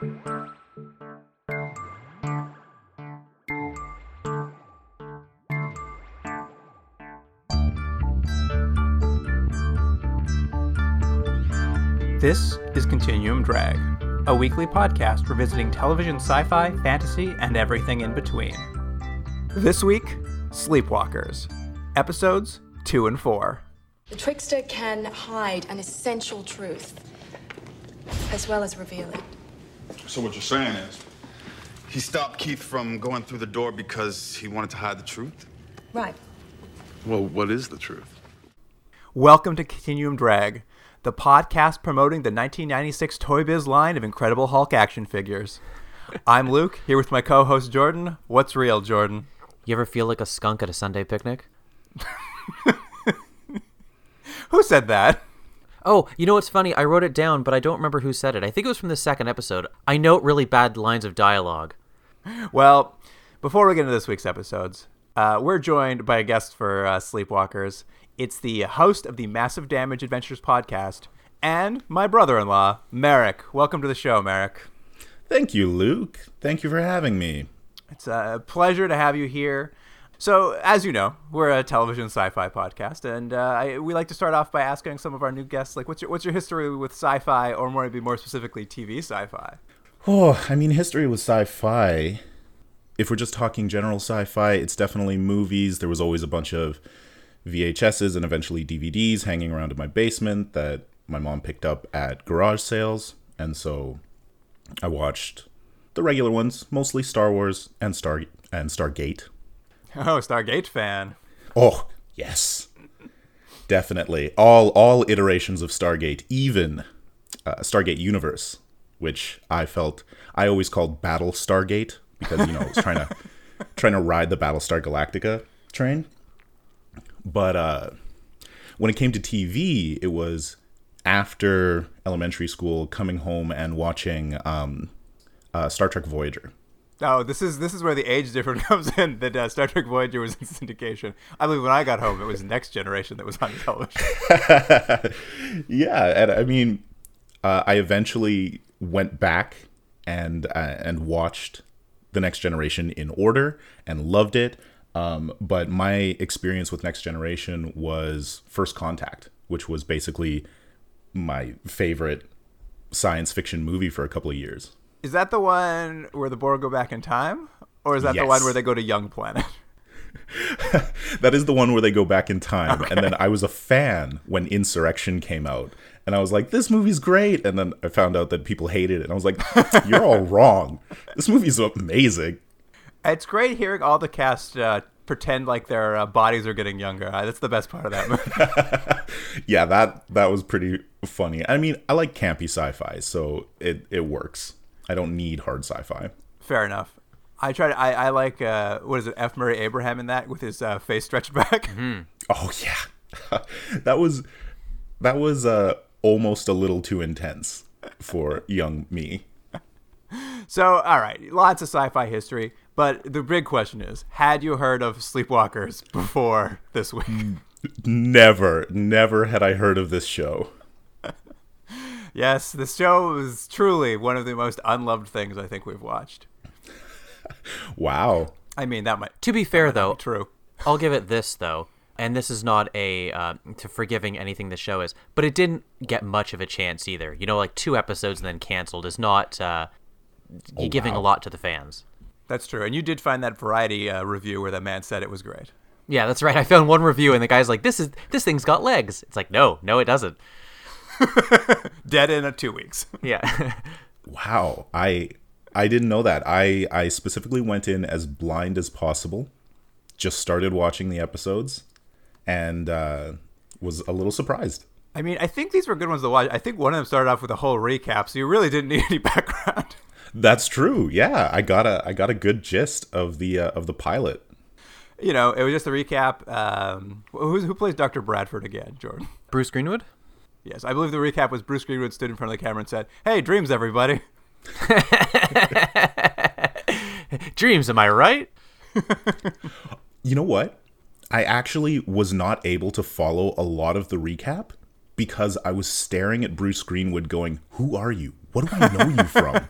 This is Continuum Drag, a weekly podcast revisiting television sci fi, fantasy, and everything in between. This week, Sleepwalkers, episodes 2 and 4. The trickster can hide an essential truth, as well as reveal it. So what you're saying is, he stopped Keith from going through the door because he wanted to hide the truth? Right. Well, what is the truth? Welcome to Continuum Drag, the podcast promoting the 1996 Toy Biz line of Incredible Hulk action figures. I'm Luke, here with my co host Jordan. What's real, Jordan? You ever feel like a skunk at a Sunday picnic? Who said that? Oh, you know what's funny? I wrote it down, but I don't remember who said it. I think it was from the second episode. I note really bad lines of dialogue. Well, before we get into this week's episodes, uh, we're joined by a guest for uh, Sleepwalkers. It's the host of the Massive Damage Adventures podcast and my brother in law, Merrick. Welcome to the show, Merrick. Thank you, Luke. Thank you for having me. It's a pleasure to have you here. So, as you know, we're a television sci-fi podcast, and uh, I, we like to start off by asking some of our new guests, like, what's your what's your history with sci-fi, or more maybe more specifically, TV sci-fi? Oh, I mean, history with sci-fi. If we're just talking general sci-fi, it's definitely movies. There was always a bunch of VHSs and eventually DVDs hanging around in my basement that my mom picked up at garage sales, and so I watched the regular ones, mostly Star Wars and Star and Stargate. Oh, Stargate fan. Oh, yes. Definitely. All all iterations of Stargate, even uh, Stargate Universe, which I felt I always called Battle Stargate because you know, I was trying to trying to ride the Battlestar Galactica train. But uh when it came to TV, it was after elementary school coming home and watching um uh, Star Trek Voyager. Oh, this is this is where the age difference comes in. That uh, Star Trek Voyager was in syndication. I believe when I got home, it was Next Generation that was on television. yeah, and I mean, uh, I eventually went back and uh, and watched the Next Generation in order and loved it. Um, but my experience with Next Generation was First Contact, which was basically my favorite science fiction movie for a couple of years. Is that the one where the Borg go back in time, or is that the one where they go to Young Planet? that is the one where they go back in time. And then I was a fan when Insurrection came out. And I was like, this movie's great. And then I found out that people hated it. And I was like, you're all wrong. This movie's amazing. It's great hearing all the cast uh, pretend like their uh, bodies are getting younger. Uh, that's the best part of that movie. Yeah, that that was pretty funny. I mean, I like campy sci-fi, so it, it works. I don't need hard sci-fi. Fair enough. I try to. I, I like uh, what is it? F. Murray Abraham in that with his uh, face stretched back. Oh yeah. that was that was uh almost a little too intense for young me. So, all right, lots of sci-fi history, but the big question is: Had you heard of Sleepwalkers before this week? Never, never had I heard of this show. Yes, this show is truly one of the most unloved things I think we've watched. Wow. I mean, that might To be fair, though, true. I'll give it this though, and this is not a uh, to forgiving anything the show is, but it didn't get much of a chance either. You know, like two episodes and then canceled is not uh, giving a lot to the fans. That's true. And you did find that Variety uh, review where the man said it was great. Yeah, that's right. I found one review and the guy's like, "This is this thing's got legs." It's like, no, no, it doesn't. Dead in uh, two weeks. Yeah, Wow. I I didn't know that. I I specifically went in as blind as possible. Just started watching the episodes and uh was a little surprised. I mean, I think these were good ones to watch. I think one of them started off with a whole recap, so you really didn't need any background. That's true. Yeah, I got a I got a good gist of the uh, of the pilot. You know, it was just a recap. Um, who, who plays Dr. Bradford again, Jordan? Bruce Greenwood. Yes, I believe the recap was Bruce Greenwood stood in front of the camera and said, "Hey, dreams, everybody." Dreams, am I right? You know what? I actually was not able to follow a lot of the recap because I was staring at Bruce Greenwood going, "Who are you? What do I know you from?"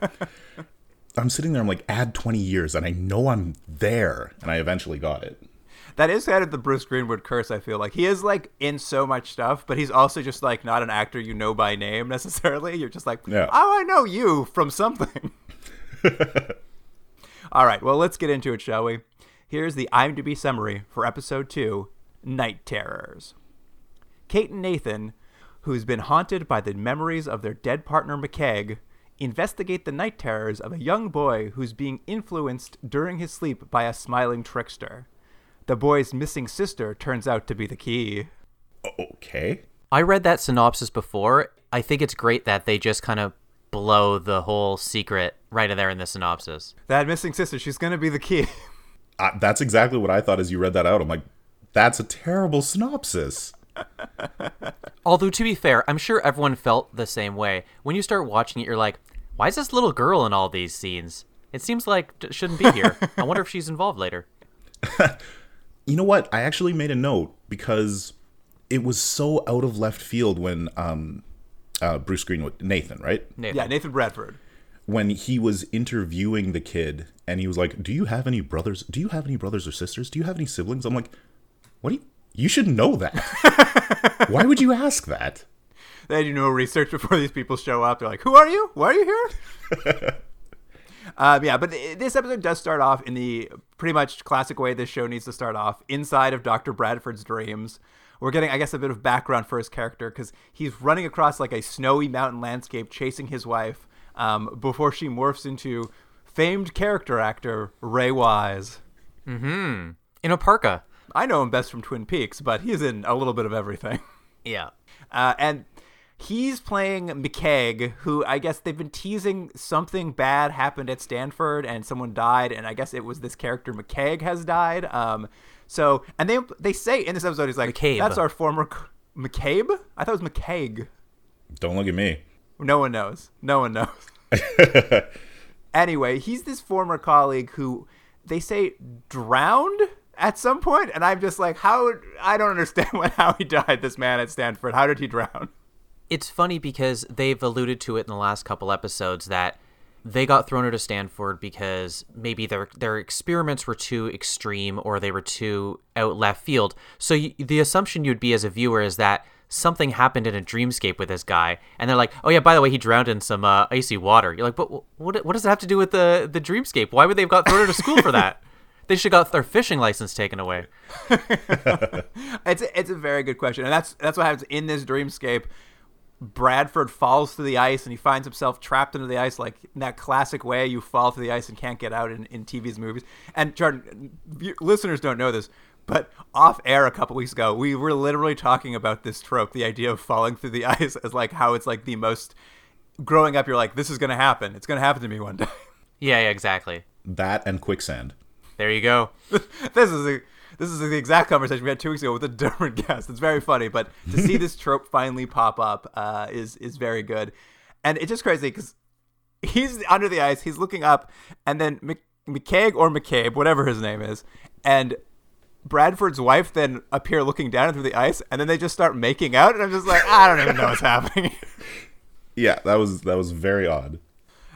I'm sitting there. I'm like, add 20 years, and I know I'm there, and I eventually got it. That is kind of the Bruce Greenwood curse. I feel like he is like in so much stuff, but he's also just like not an actor you know by name necessarily. You're just like, Yeah. oh, I know you from something. All right, well, let's get into it, shall we? Here's the IMDb summary for episode two Night Terrors. Kate and Nathan, who's been haunted by the memories of their dead partner McKegg, investigate the night terrors of a young boy who's being influenced during his sleep by a smiling trickster. The boy's missing sister turns out to be the key. Okay. I read that synopsis before. I think it's great that they just kind of blow the whole secret right in there in the synopsis. That missing sister, she's gonna be the key. I, that's exactly what I thought as you read that out. I'm like, that's a terrible synopsis. Although to be fair, I'm sure everyone felt the same way. When you start watching it, you're like, "Why is this little girl in all these scenes? It seems like it shouldn't be here. I wonder if she's involved later." You know what? I actually made a note because it was so out of left field when um, uh, Bruce Greenwood, Nathan, right? Nathan. yeah, Nathan Bradford. When he was interviewing the kid and he was like, "Do you have any brothers? Do you have any brothers or sisters? Do you have any siblings?" I'm like, "What? Do you, you should know that. Why would you ask that?" They do no research before these people show up. They're like, "Who are you? Why are you here?" um, yeah, but this episode does start off in the pretty much classic way this show needs to start off inside of Dr. Bradford's dreams. We're getting, I guess, a bit of background for his character because he's running across like a snowy mountain landscape chasing his wife um, before she morphs into famed character actor Ray Wise. In a parka. I know him best from Twin Peaks, but he's in a little bit of everything. Yeah. Uh, and he's playing McKegg, who I guess they've been teasing something bad happened at Stanford and someone died, and I guess it was this character McKegg has died. Um, so and they they say in this episode he's like, McCabe. "That's our former c- McCabe." I thought it was McKegg. Don't look at me. No one knows. No one knows. anyway, he's this former colleague who they say drowned at some point, and I'm just like, how? I don't understand what, how he died. This man at Stanford. How did he drown? It's funny because they've alluded to it in the last couple episodes that they got thrown out of Stanford because maybe their their experiments were too extreme or they were too out left field. So y the assumption you'd be as a viewer is that something happened in a dreamscape with this guy, and they're like, "Oh yeah, by the way, he drowned in some uh, icy water." You're like, "But what what does it have to do with the the dreamscape? Why would they have got thrown out of school for that?" They should have got their fishing license taken away. It's a, it's a very good question, and that's that's what happens in this dreamscape. Bradford falls through the ice, and he finds himself trapped under the ice, like in that classic way you fall through the ice and can't get out in, in TV's movies. And Jordan, listeners don't know this, but off air a couple weeks ago, we were literally talking about this trope, the idea of falling through the ice, as like how it's like the most. Growing up, you're like, this is going to happen. It's going to happen to me one day. Yeah, yeah, exactly. That and quicksand. There you go. this is a, this is the exact conversation we had two weeks ago with a different guest. It's very funny, but to see this trope finally pop up uh, is is very good, and it's just crazy because he's under the ice, he's looking up, and then Mc, McCaig or McCabe, whatever his name is, and Bradford's wife then appear looking down through the ice, and then they just start making out, and I'm just like, I don't even know what's happening. Yeah, that was that was very odd.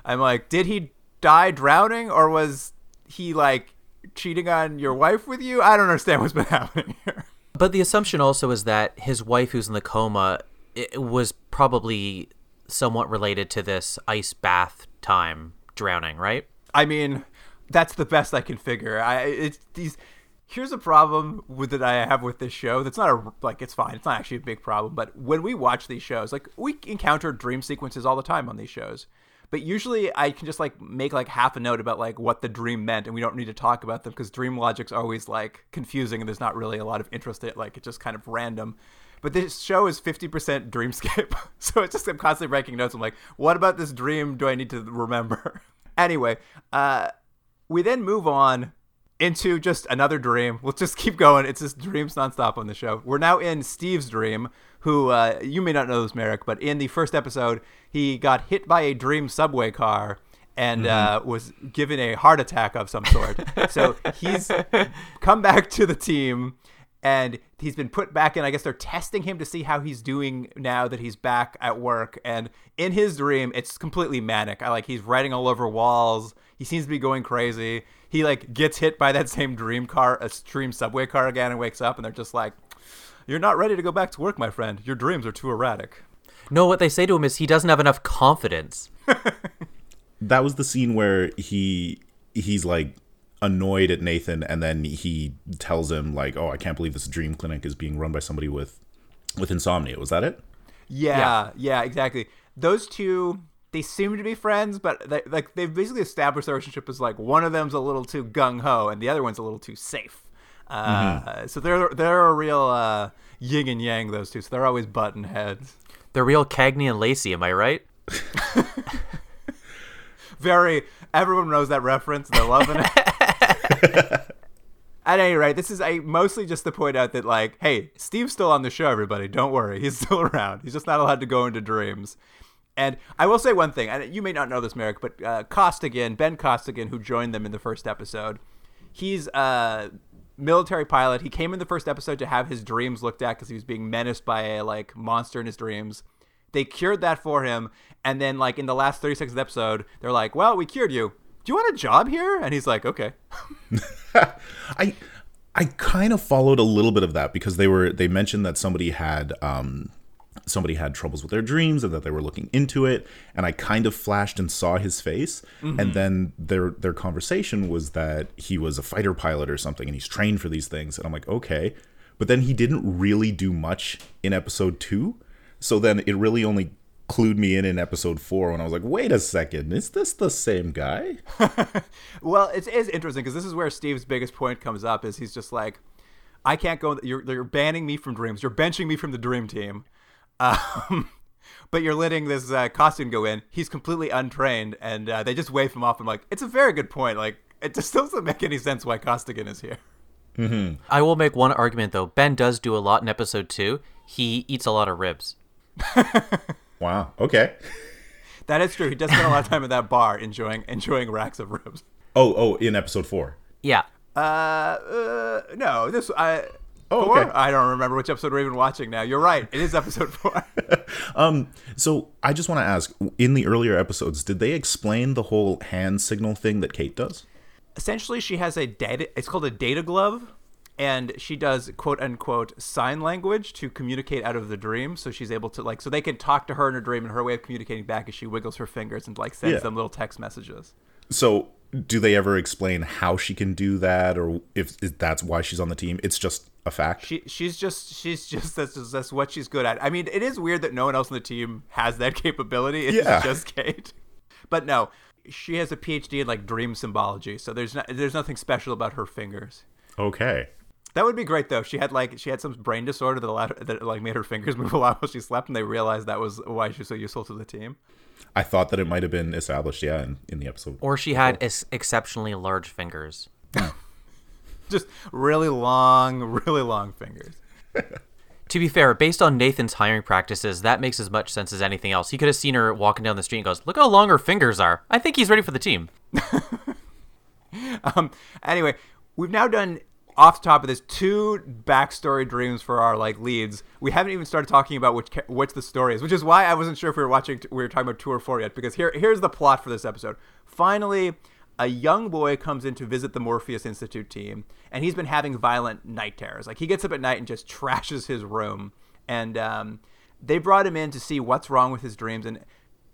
I'm like, did he die drowning, or was he like cheating on your wife with you? I don't understand what's been happening here. But the assumption also is that his wife, who's in the coma, it was probably somewhat related to this ice bath time drowning, right? I mean, that's the best I can figure. I it's these. Here's a problem with that I have with this show. That's not a like it's fine. It's not actually a big problem. But when we watch these shows, like we encounter dream sequences all the time on these shows. But usually I can just like make like half a note about like what the dream meant, and we don't need to talk about them because dream logic's always like confusing, and there's not really a lot of interest in it. Like it's just kind of random. But this show is 50% dreamscape. so it's just I'm constantly writing notes. I'm like, what about this dream do I need to remember? anyway, uh, we then move on into just another dream. Let's just keep going. It's just dreams nonstop on the show. We're now in Steve's dream, who uh, you may not know this, Merrick, but in the first episode, he got hit by a dream subway car and uh, was given a heart attack of some sort. so he's come back to the team and he's been put back in. I guess they're testing him to see how he's doing now that he's back at work. And in his dream, it's completely manic. I like he's writing all over walls. He seems to be going crazy. He like gets hit by that same dream car, a dream subway car again, and wakes up. And they're just like, "You're not ready to go back to work, my friend. Your dreams are too erratic." No, what they say to him is he doesn't have enough confidence. That was the scene where he he's like annoyed at Nathan and then he tells him like, "Oh, I can't believe this dream clinic is being run by somebody with with insomnia." Was that it? Yeah, yeah, exactly. Those two, they seem to be friends, but they, like they've basically established their relationship as like one of them's a little too gung ho and the other one's a little too safe. Uh, So they're they're a real uh, yin and yang. Those two, so they're always button heads. They're real Cagney and Lacey, am I right? Very. Everyone knows that reference. They're loving it. At any rate, this is a mostly just to point out that like, hey, Steve's still on the show. Everybody, don't worry, he's still around. He's just not allowed to go into dreams. And I will say one thing, and you may not know this, Merrick, but uh, Costigan, Ben Costigan, who joined them in the first episode, he's a military pilot. He came in the first episode to have his dreams looked at because he was being menaced by a like monster in his dreams. They cured that for him, and then like in the last thirty seconds of the episode, they're like, "Well, we cured you. Do you want a job here?" And he's like, "Okay." I I kind of followed a little bit of that because they were they mentioned that somebody had um somebody had troubles with their dreams and that they were looking into it and I kind of flashed and saw his face mm-hmm. and then their their conversation was that he was a fighter pilot or something and he's trained for these things and I'm like okay but then he didn't really do much in episode 2 so then it really only clued me in in episode 4 when I was like wait a second is this the same guy Well, it is interesting because this is where Steve's biggest point comes up. Is he's just like, I can't go. You're you're banning me from dreams. You're benching me from the dream team. Um, but you're letting this uh, Costigan go in. He's completely untrained, and uh, they just wave him off. I'm like, it's a very good point. Like, it just doesn't make any sense why Costigan is here. I will make one argument though. Ben does do a lot in episode two. He eats a lot of ribs. wow okay That is true. He does spend a lot of time at that bar enjoying enjoying racks of ribs. oh oh in episode 4 Yeah. Uh, uh no, this I. Oh, four? okay. I don't remember which episode we're even watching now. You're right. It is episode four. um, So I just want to ask: in the earlier episodes, did they explain the whole hand signal thing that Kate does? essentially she has a data it's called a data glove and she does quote unquote sign language to communicate out of the dream so she's able to like so they can talk to her in her dream and her way of communicating back is she wiggles her fingers and like sends Yeah. them little text messages So do they ever explain how she can do that, or if, if that's why she's on the team? It's just a fact. she she's just she's just that's just, that's what she's good at i mean it is weird that no one else on the team has that capability it's Yeah. just kate but no she has a phd in like dream symbology so there's not there's nothing special about her fingers okay. That would be great though. She had like she had some brain disorder that allowed that like made her fingers move a lot while she slept, and they realized that was why she was so useful to the team. I thought that it might have been established, yeah, in, in the episode. Or she had ex- exceptionally large fingers. Just really long, really long fingers. To be fair, based on Nathan's hiring practices, that makes as much sense as anything else. He could have seen her walking down the street and goes, "Look how long her fingers are. I think he's ready for the team." Um. Anyway, we've now done off the top of this two backstory dreams for our like leads. We haven't even started talking about which which the story is, which is why I wasn't sure if we were watching. We were talking about two or four yet, because here here's the plot for this episode. Finally, a young boy comes in to visit the Morpheus Institute team, and he's been having violent night terrors. Like he gets up at night and just trashes his room, and um, they brought him in to see what's wrong with his dreams and.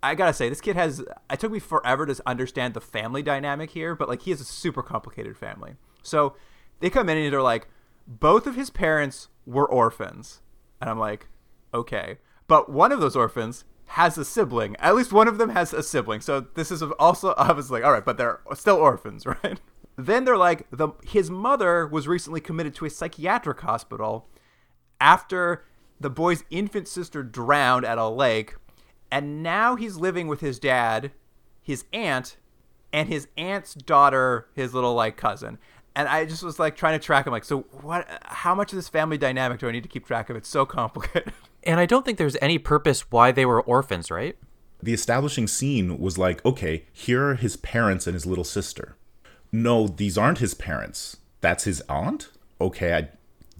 I gotta say, this kid has. It took me forever to understand the family dynamic here, but like he has a super complicated family. So they come in and they're like, both of his parents were orphans, and I'm like, okay, but one of those orphans has a sibling. At least one of them has a sibling. So this is also I was like, all right, but they're still orphans, right? Then they're like, the his mother was recently committed to a psychiatric hospital after the boy's infant sister drowned at a lake, and now he's living with his dad, his aunt, and his aunt's daughter, his little like cousin. And I just was like trying to track him, like, so what? How much of this family dynamic do I need to keep track of? It's so complicated. And I don't think there's any purpose why they were orphans, right? The establishing scene was like, okay, here are his parents and his little sister. No, these aren't his parents. That's his aunt? Okay, I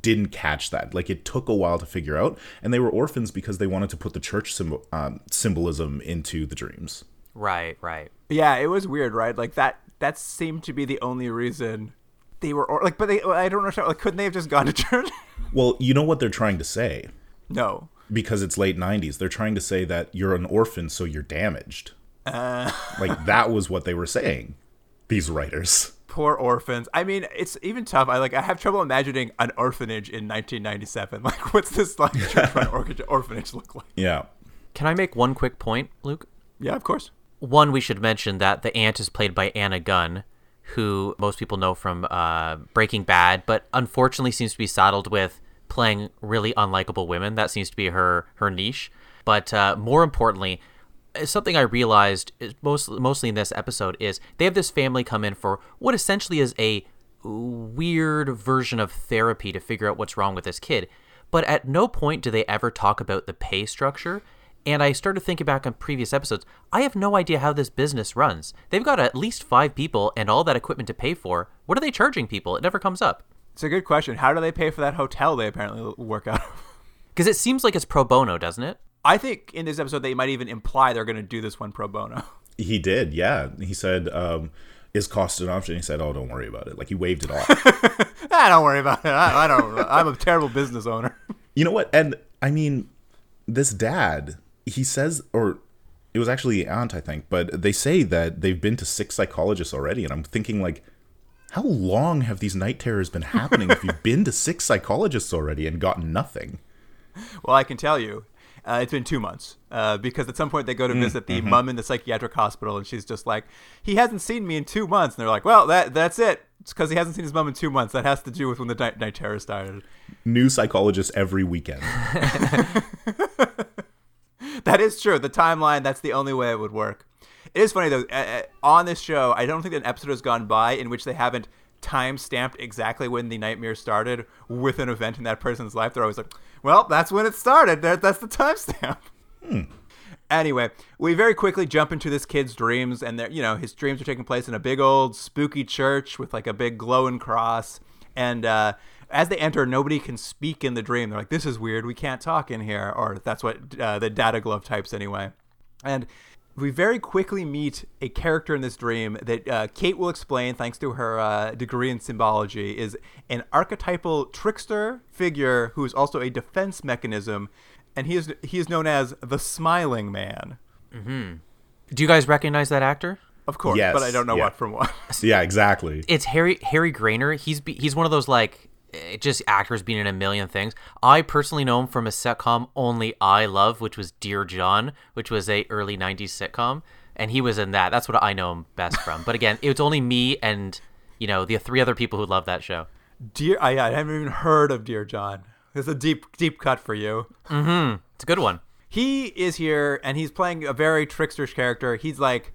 didn't catch that. Like it took a while to figure out, and they were orphans because they wanted to put the church symbol, um, symbolism into the dreams. Right, right. Yeah, it was weird, right? Like that. That seemed to be the only reason they were or, like. But they, I don't understand. Like, couldn't they have just gone to church? Well, you know what they're trying to say no. because it's late '90s. They're trying to say that you're an orphan, so you're damaged. Uh... like that was what they were saying. These writers. Poor orphans. I mean, it's even tough. I like. I have trouble imagining an orphanage in 1997. Like, what's this like church run orphanage, orphanage look like? Yeah. Can I make one quick point, Luke? Yeah, of course. One, we should mention that the aunt is played by Anna Gunn, who most people know from uh, Breaking Bad, but unfortunately seems to be saddled with playing really unlikable women. That seems to be her her niche. But uh, more importantly, something I realized most, mostly in this episode is they have this family come in for what essentially is a weird version of therapy to figure out what's wrong with this kid. But at no point do they ever talk about the pay structure. And I started thinking back on previous episodes. I have no idea how this business runs. They've got at least five people and all that equipment to pay for. What are they charging people? It never comes up. It's a good question. How do they pay for that hotel they apparently work out of? Because it seems like it's pro bono, doesn't it? I think in this episode they might even imply they're going to do this one pro bono. He did, yeah. He said, um, "Is cost an option?" He said, "Oh, don't worry about it." Like he waved it off. ah, don't worry about it. I, I don't. I'm a terrible business owner. you know what? And I mean, this dad, he says, or it was actually aunt, I think, but they say that they've been to six psychologists already, and I'm thinking like. How long have these night terrors been happening if you've been to six psychologists already and gotten nothing? Well, I can tell you, uh, it's been two months uh, because at some point they go to visit the mom in the psychiatric hospital, and she's just like, "He hasn't seen me in two months," and they're like, "Well, that that's it. It's because he hasn't seen his mom in two months. That has to do with when the night, night terror started." New psychologists every weekend. That is true. The timeline, that's the only way it would work. It is funny, though. Uh, on this show, I don't think an episode has gone by in which they haven't time stamped exactly when the nightmare started with an event in that person's life. They're always like, well, that's when it started. That, that's the timestamp. Hmm. Anyway, we very quickly jump into this kid's dreams, and you know, his dreams are taking place in a big old spooky church with like a big glowing cross. And uh, as they enter, nobody can speak in the dream. They're like, "This is weird. We can't talk in here," or that's what uh, the Data Glove types anyway. And we very quickly meet a character in this dream that uh, Kate will explain, thanks to her uh, degree in symbology, is an archetypal trickster figure who is also a defense mechanism, and he is he is known as the Smiling Man. Hmm. Do you guys recognize that actor? Of course, Yes, but I don't know yeah. what from what. yeah, exactly. It's Harry Harry Groener. He's be, he's one of those like eh, just actors being in a million things. I personally know him from a sitcom only I love, which was Dear John, which was a early '90s sitcom, and he was in that. That's what I know him best from. But again, it was only me and you know the three other people who love that show. Dear, I, I haven't even heard of Dear John. It's a deep deep cut for you. It's a good one. he is here and he's playing a very tricksterish character. He's like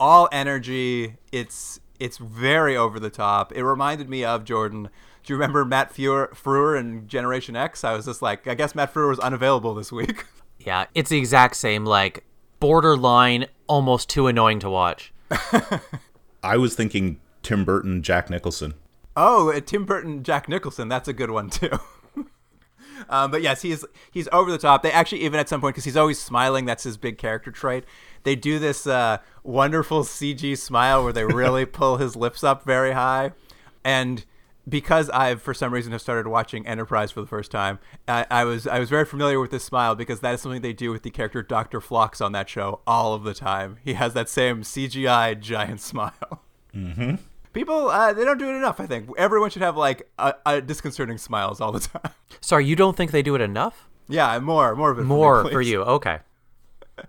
all energy. It's it's very over the top. It reminded me of Jordan. Do you remember Matt Frewer, Frewer in Generation X? I was just like, I guess Matt Frewer was unavailable this week. Yeah, it's the exact same like borderline, almost too annoying to watch. I was thinking Tim Burton, Jack Nicholson. Oh, uh, Tim Burton, Jack Nicholson. That's a good one too. um, but yes, he's he's over the top. They actually even at some point because he's always smiling. That's his big character trait. They do this uh, wonderful CG smile where they really pull his lips up very high, and because I've for some reason have started watching Enterprise for the first time, I, I was I was very familiar with this smile because that is something they do with the character Doctor Phlox on that show all of the time. He has that same CGI giant smile. People, uh, they don't do it enough. I think everyone should have like a, a disconcerting smiles all the time. Sorry, you don't think they do it enough? yeah, more, more of it. for me, More for you. Okay.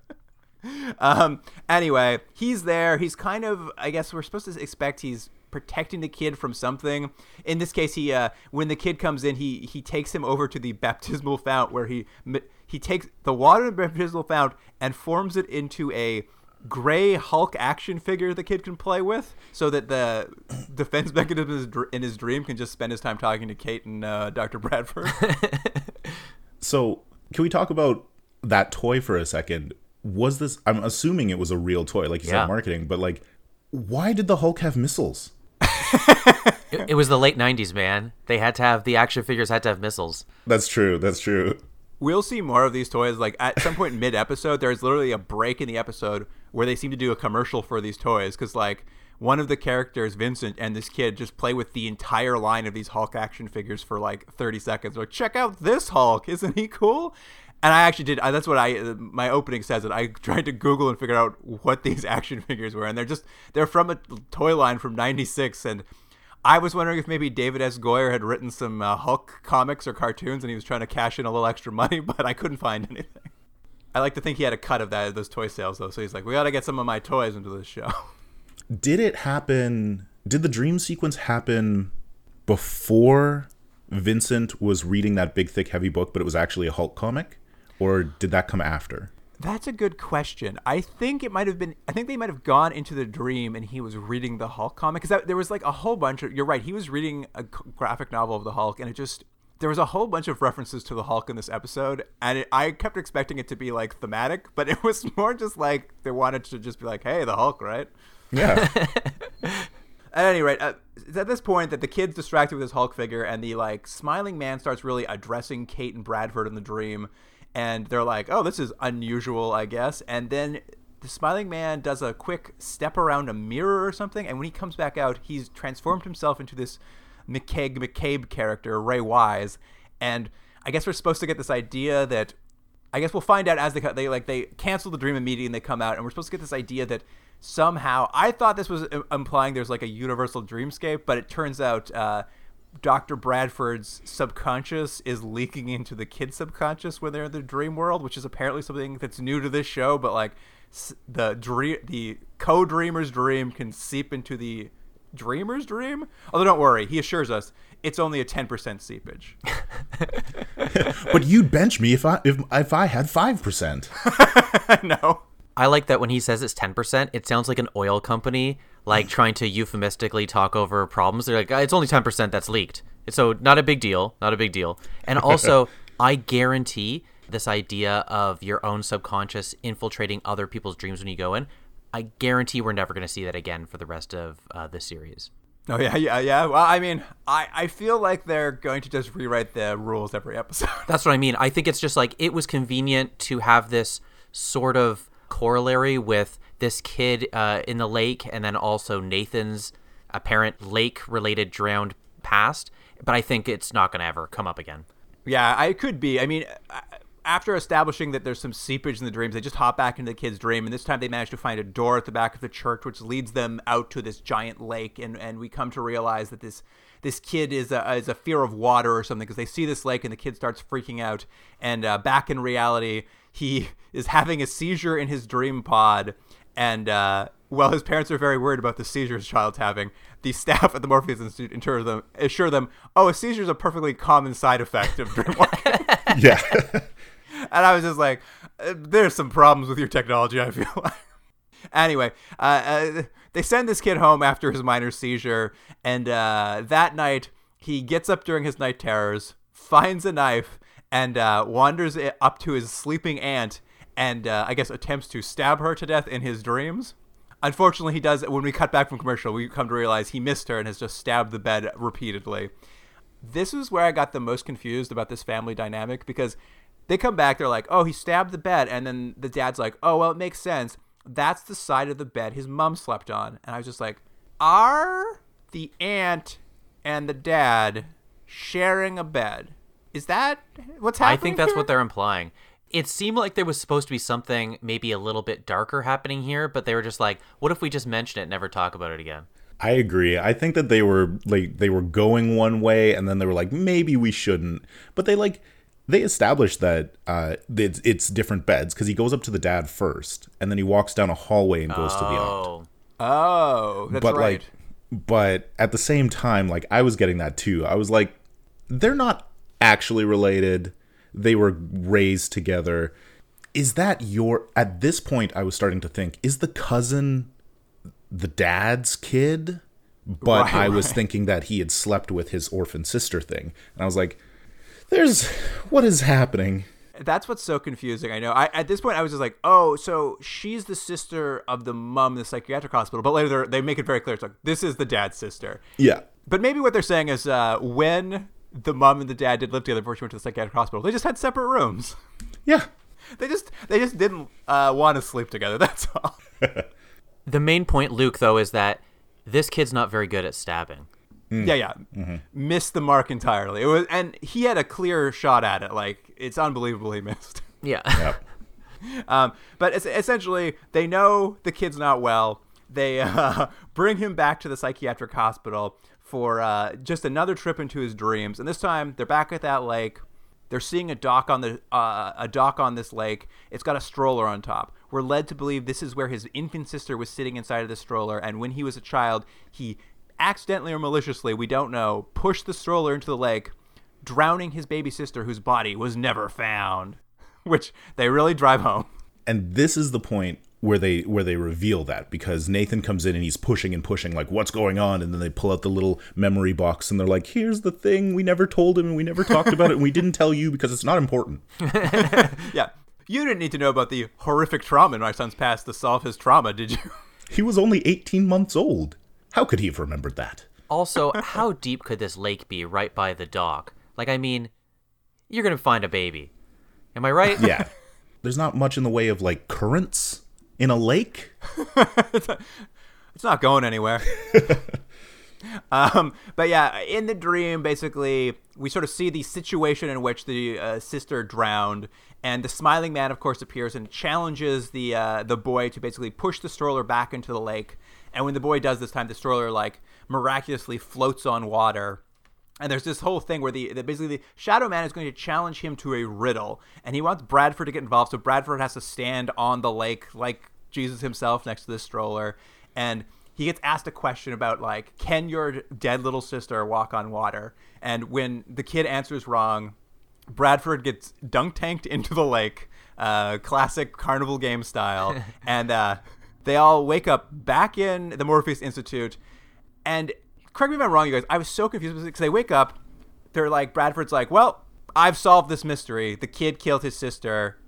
Um. Anyway, he's there. He's kind of. I guess we're supposed to expect he's protecting the kid from something. In this case, he uh, when the kid comes in, he he takes him over to the baptismal fount where he he takes the water in the baptismal fount and forms it into a gray Hulk action figure the kid can play with, so that the defense mechanism in his dr- in his dream can just spend his time talking to Kate and uh, Dr. Bradford. So, can we talk about that toy for a second? Was this? I'm assuming it was a real toy, like you Yeah. said, marketing. But like, why did the Hulk have missiles? It, it was the late '90s, man. They had to have the action figures had to have missiles. That's true. That's true. We'll see more of these toys. Like at some point mid episode, there's literally a break in the episode where they seem to do a commercial for these toys because like one of the characters, Vincent, and this kid just play with the entire line of these Hulk action figures for like 30 seconds. Like, check out this Hulk, isn't he cool? And I actually did. That's what I. My opening says it. I tried to Google and figure out what these action figures were, and they're just they're from a toy line from '96, and I was wondering if maybe David S. Goyer had written some uh, Hulk comics or cartoons, and he was trying to cash in a little extra money, but I couldn't find anything. I like to think he had a cut of that those toy sales though, so he's like, "We got to get some of my toys into this show." Did it happen? Did the dream sequence happen before Vincent was reading that big, thick, heavy book, but it was actually a Hulk comic, or did that come after? That's a good question. I think it might have been. I think they might have gone into the dream, and he was reading the Hulk comic because there was like a whole bunch of. You're right. He was reading a graphic novel of the Hulk, and it just there was a whole bunch of references to the Hulk in this episode, and it, I kept expecting it to be like thematic, but it was more just like they wanted to just be like, "Hey, the Hulk, right?" Yeah. At any rate, uh, it's at this point that the kid's distracted with his Hulk figure, and the like smiling man starts really addressing Kate and Bradford in the dream, and they're like, "Oh, this is unusual, I guess." And then the smiling man does a quick step around a mirror or something, and when he comes back out, he's transformed himself into this McCabe McCabe character, Ray Wise, and I guess we're supposed to get this idea that I guess we'll find out as they they like they cancel the dream immediately and they come out, and we're supposed to get this idea that somehow I thought this was implying there's like a universal dreamscape, but it turns out uh, Dr. Bradford's subconscious is leaking into the kid's subconscious when they're in the dream world, which is apparently something that's new to this show. But like the dream, the co-dreamer's dream can seep into the dreamer's dream. Although don't worry, he assures us it's only a ten percent seepage. but you'd bench me if I if if I had five percent. no. I like that when he says it's 10%, it sounds like an oil company like trying to euphemistically talk over problems. They're like, it's only 10% that's leaked. So not a big deal, not a big deal. And also, I guarantee this idea of your own subconscious infiltrating other people's dreams when you go in, I guarantee we're never going to see that again for the rest of uh, the series. Oh yeah, yeah, yeah. Well, I mean, I, I feel like they're going to just rewrite the rules every episode. That's what I mean. I think it's just like it was convenient to have this sort of corollary with this kid uh, in the lake and then also Nathan's apparent lake related drowned past. But I think it's not going to ever come up again. Yeah, I could be. I mean, after establishing that there's some seepage in the dreams, they just hop back into the kid's dream, and this time they manage to find a door at the back of the church, which leads them out to this giant lake, and, and we come to realize that this this kid is a, is a fear of water or something because they see this lake and the kid starts freaking out, and uh, back in reality, he is having a seizure in his dream pod, and uh, well, his parents are very worried about the seizures his child's having. The staff at the Morpheus Institute assure them, assure them, oh, a seizure is a perfectly common side effect of dreamwalking. yeah. and I was just like, uh, there's some problems with your technology, I feel like. anyway, uh, uh, they send this kid home after his minor seizure, and uh, that night he gets up during his night terrors, finds a knife, and uh, wanders up to his sleeping aunt and uh, I guess attempts to stab her to death in his dreams. Unfortunately, he does. When we cut back from commercial, we come to realize he missed her and has just stabbed the bed repeatedly. This is where I got the most confused about this family dynamic because they come back, they're like, "Oh, he stabbed the bed," and then the dad's like, "Oh, well, it makes sense. That's the side of the bed his mom slept on." And I was just like, "Are the aunt and the dad sharing a bed?" Is that what's happening? I think that's here? what they're implying. It seemed like there was supposed to be something maybe a little bit darker happening here, but they were just like, "What if we just mention it, and never talk about it again?" I agree. I think that they were like they were going one way, and then they were like, maybe we shouldn't. But they like they established that uh, it's, it's different beds because he goes up to the dad first, and then he walks down a hallway and goes oh. to the aunt. Oh, that's but right. like, but at the same time, like I was getting that too. I was like, they're not actually related. They were raised together. Is that your at this point I was starting to think, is the cousin the dad's kid? But right, I was right. thinking that he had slept with his orphan sister thing. And I was like, there's what is happening? That's what's so confusing. I know. I at this point I was just like, oh, so she's the sister of the mom in the psychiatric hospital. But later they make it very clear. It's like this is the dad's sister. Yeah. But maybe what they're saying is uh, when the mom and the dad did live together before she went to the psychiatric hospital, they just had separate rooms. Yeah. They just they just didn't uh, want to sleep together. That's all. The main point, Luke, though, is that this kid's not very good at stabbing. Yeah, yeah. Missed the mark entirely. It was, and he had a clear shot at it. Like it's unbelievable he missed. Yeah. Yep. Um, but es- essentially, they know the kid's not well. They uh, bring him back to the psychiatric hospital for uh, just another trip into his dreams. And this time, they're back at that lake. They're seeing a dock on the uh, a dock on this lake. It's got a stroller on top. We're led to believe this is where his infant sister was sitting inside of the stroller. And when he was a child, he accidentally or maliciously, we don't know, pushed the stroller into the lake, drowning his baby sister, whose body was never found. Which they really drive home. and this is the point where they where they reveal that because Nathan comes in and he's pushing and pushing like what's going on and then they pull out the little memory box and they're like here's the thing we never told him and we never talked about it and we didn't tell you because it's not important. Yeah. You didn't need to know about the horrific trauma in my son's past to solve his trauma, did you? He was only 18 months old. How could he have remembered that? Also, how deep could this lake be right by the dock? Like, I mean, you're going to find a baby. Am I right? Yeah. There's not much in the way of like currents in a lake. It's not going anywhere. um, but yeah, in the dream, basically, we sort of see the situation in which the uh, sister drowned, and the smiling man, of course, appears and challenges the uh, the boy to basically push the stroller back into the lake. And when the boy does this time, the stroller like miraculously floats on water. And there's this whole thing where the, the basically the Shadow Man is going to challenge him to a riddle, and he wants Bradford to get involved. So Bradford has to stand on the lake like Jesus himself next to the stroller, and he gets asked a question about like, can your dead little sister walk on water? And when the kid answers wrong, Bradford gets dunk tanked into the lake, uh, classic carnival game style, and uh, they all wake up back in the Morpheus Institute. And correct me if I'm wrong, you guys. I was so confused because they wake up, they're like, Bradford's like, well, I've solved this mystery. The kid killed his sister.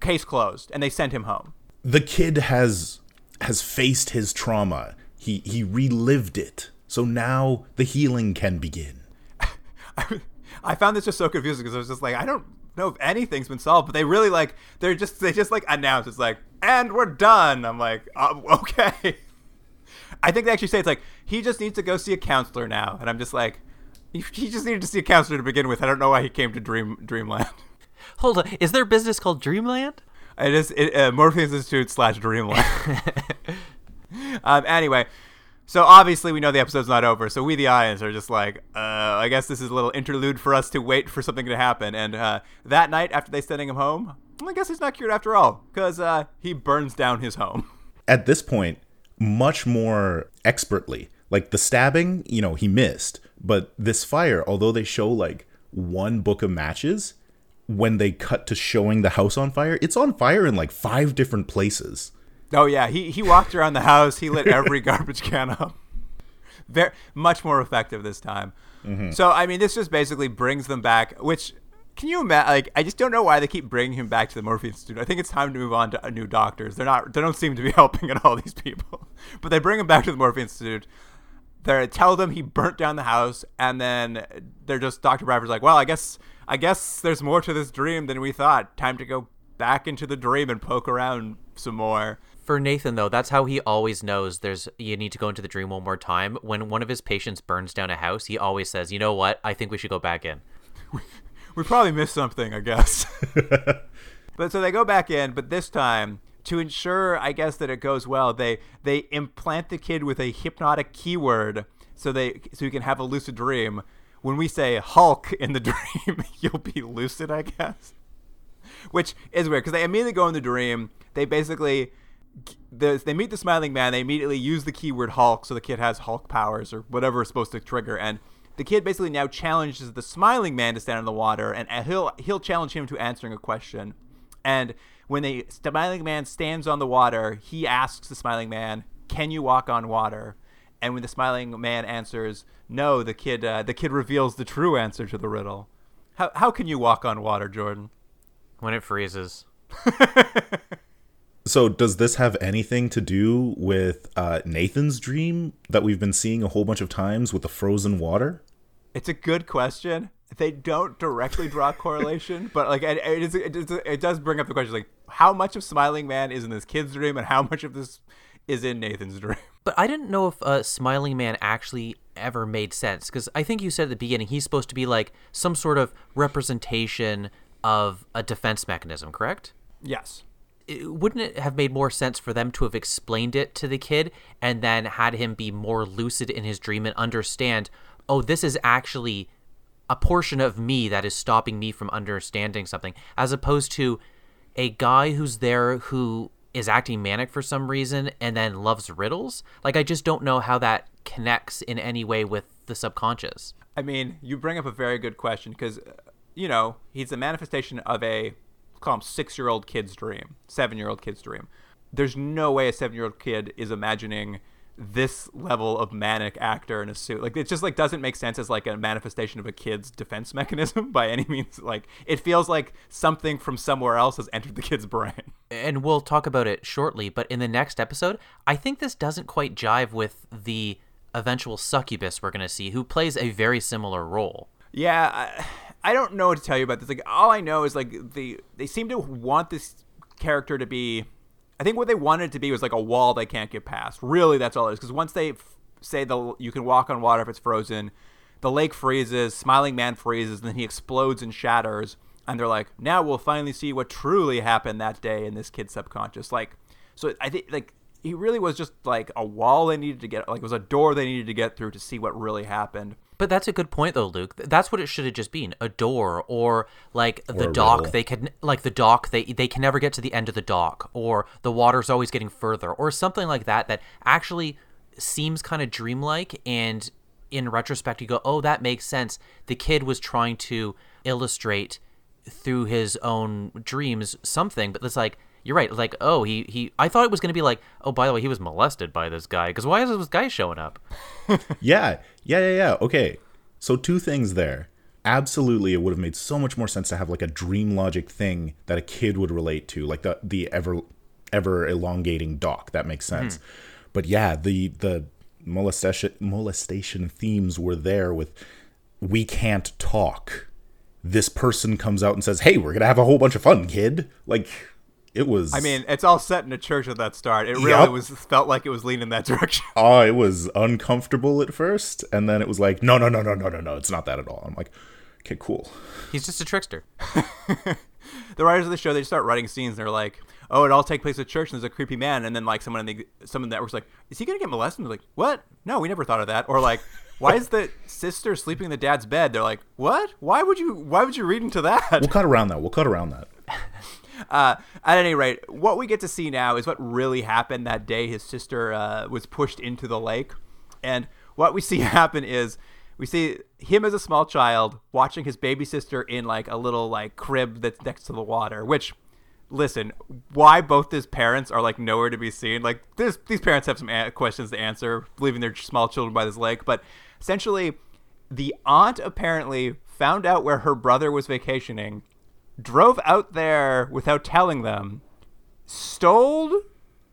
Case closed, and they sent him home. The kid has has faced his trauma. He he relived it. So now the healing can begin. I found this just so confusing because I was just like, I don't know if anything's been solved, but they really like they're just they just like announce it's like, and we're done. I'm like, uh, okay. I think they actually say it's like he just needs to go see a counselor now, and I'm just like, he, he just needed to see a counselor to begin with. I don't know why he came to Dream Dreamland. Hold on. Is there a business called Dreamland? It is it, uh, Morpheus Institute slash Dreamland. um, anyway, so obviously we know the episode's not over, so we the audience are just like, uh, I guess this is a little interlude for us to wait for something to happen. And uh, that night, after they sending him home, I guess he's not cured after all, because uh, he burns down his home. At this point, much more expertly. Like the stabbing, you know, he missed, but this fire, although they show like one book of matches, when they cut to showing the house on fire, it's on fire in like five different places. Oh yeah, he he walked around the house. He lit every garbage can up. Very much more effective this time. Mm-hmm. So I mean, this just basically brings them back. Which can you imagine? Like, I just don't know why they keep bringing him back to the Morpheus Institute. I think it's time to move on to uh, new doctors. They're not. They don't seem to be helping at all. These people, but they bring him back to the Morpheus Institute. They tell them he burnt down the house, and then they're just Doctor Bradford's like, well, I guess I guess there's more to this dream than we thought. Time to go back into the dream and poke around some more. For Nathan, though, that's how he always knows there's you need to go into the dream one more time. When one of his patients burns down a house, he always says, "You know what? I think we should go back in." we probably missed something, I guess. but so they go back in, but this time to ensure, I guess, that it goes well, they they implant the kid with a hypnotic keyword so they so you can have a lucid dream. When we say Hulk in the dream, you'll be lucid, I guess. Which is weird because they immediately go in the dream. They basically the, they meet the smiling man. They immediately use the keyword Hulk, so the kid has Hulk powers or whatever is supposed to trigger. And the kid basically now challenges the smiling man to stand in the water, and he'll he'll challenge him to answering a question. And when the smiling man stands on the water, he asks the smiling man, "Can you walk on water?" And when the smiling man answers no, the kid uh, the kid reveals the true answer to the riddle. How how can you walk on water, Jordan? when it freezes. So, does this have anything to do with uh, Nathan's dream that we've been seeing a whole bunch of times with the frozen water? It's a good question. They don't directly draw correlation, but like it, it, is, it, is, it does bring up the question like how much of Smiling Man is in this kid's dream and how much of this is in Nathan's dream. But I didn't know if uh, Smiling Man actually ever made sense because I think you said at the beginning he's supposed to be like some sort of representation of a defense mechanism, correct? Yes. It- wouldn't it have made more sense for them to have explained it to the kid and then had him be more lucid in his dream and understand, oh, this is actually a portion of me that is stopping me from understanding something, as opposed to a guy who's there who is acting manic for some reason and then loves riddles? Like, I just don't know how that connects in any way with the subconscious. I mean, you bring up a very good question because, uh, you know, he's a manifestation of a, call six year old kid's dream, seven year old kid's dream. There's no way a seven year old kid is imagining this level of manic actor in a suit. Like, it just like doesn't make sense as like a manifestation of a kid's defense mechanism by any means. Like, it feels like something from somewhere else has entered the kid's brain. and we'll talk about it shortly, but in the next episode, I think this doesn't quite jive with the eventual succubus we're going to see, who plays a very similar role. Yeah, I, I don't know what to tell you about this. Like, all I know is like the they seem to want this character to be. I think what they wanted to be was like a wall they can't get past. Really, that's all it is. Because once they f- say the you can walk on water if it's frozen, the lake freezes, Smiling Man freezes, and then he explodes and shatters. And they're like, now we'll finally see what truly happened that day in this kid's subconscious. Like, so I think like he really was just like a wall they needed to get, like it was a door they needed to get through to see what really happened. But that's a good point, though, Luke. That's what it should have just been: a door, or like the dock. riddle. They can, like the dock. They they can never get to the end of the dock, or the water's always getting further, or something like that. That actually seems kind of dreamlike, and in retrospect, you go, "Oh, that makes sense." The kid was trying to illustrate through his own dreams something, but it's like you're right. Like, oh, he he. I thought it was going to be like, oh, by the way, he was molested by this guy. Because why is this guy showing up? Yeah, yeah, yeah, yeah. Okay. So two things there. Absolutely, it would have made so much more sense to have like a dream logic thing that a kid would relate to, like the the ever ever elongating dock. That makes mm-hmm. sense. But yeah, the the molestation molestation themes were there with we can't talk. This person comes out and says, "Hey, we're gonna have a whole bunch of fun, kid." Like it was. I mean, it's all set in a church at that start. It really Yup. was felt like it was leaning that direction. oh, it was uncomfortable at first, and then it was like, no, no, no, no, no, no, no, it's not that at all. I'm like, okay, cool. He's just a trickster. the writers of the show they start writing scenes. And they're like, "Oh, it all take place at church, and there's a creepy man." And then like someone in the someone that was like, "Is he gonna get molested?" And they're like, "What? No, we never thought of that." Or like, "Why is the sister sleeping in the dad's bed?" They're like, "What? Why would you? Why would you read into that?" We'll cut around that. We'll cut around that. Uh, at any rate, what we get to see now is what really happened that day his sister uh, was pushed into the lake. And what we see happen is we see him as a small child watching his baby sister in like a little like crib that's next to the water, which listen, why both his parents are like nowhere to be seen. Like this, these parents have some a- questions to answer, leaving their small children by this lake. But essentially, the aunt apparently found out where her brother was vacationing, drove out there without telling them, stole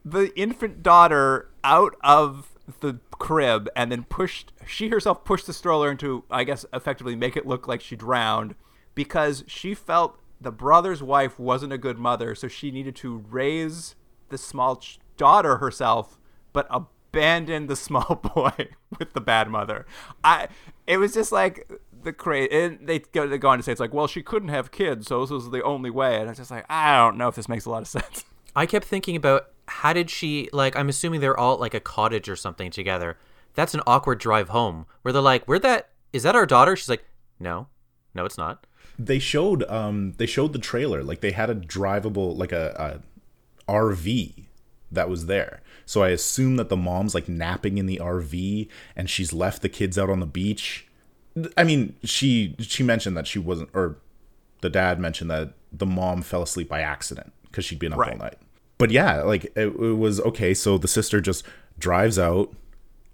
the infant daughter out of the crib and then pushed she herself pushed the stroller into I guess effectively make it look like she drowned because she felt the brother's wife wasn't a good mother so she needed to raise the small ch- daughter herself but abandon the small boy with the bad mother. I it was just like the crazy and they go, they go on to say it's like well she couldn't have kids so this was the only way and I was just like I don't know if this makes a lot of sense I kept thinking about how did she like I'm assuming they're all at, like a cottage or something together. That's an awkward drive home where they're like, "Where that is that our daughter?" She's like, "No. No, it's not." They showed um they showed the trailer like they had a drivable like a, a RV that was there. So I assume that the mom's like napping in the RV and she's left the kids out on the beach. I mean, she she mentioned that she wasn't or the dad mentioned that the mom fell asleep by accident because she'd been up all night. But yeah, like it, it was okay. So the sister just drives out,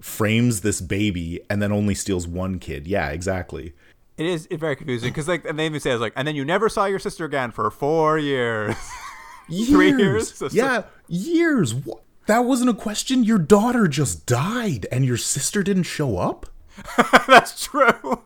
frames this baby, and then only steals one kid. Yeah, exactly. It is very confusing because like and they even say it's like and then you never saw your sister again for four years. Three years? So- yeah, years. What? That wasn't a question. Your daughter just died, and your sister didn't show up. That's true.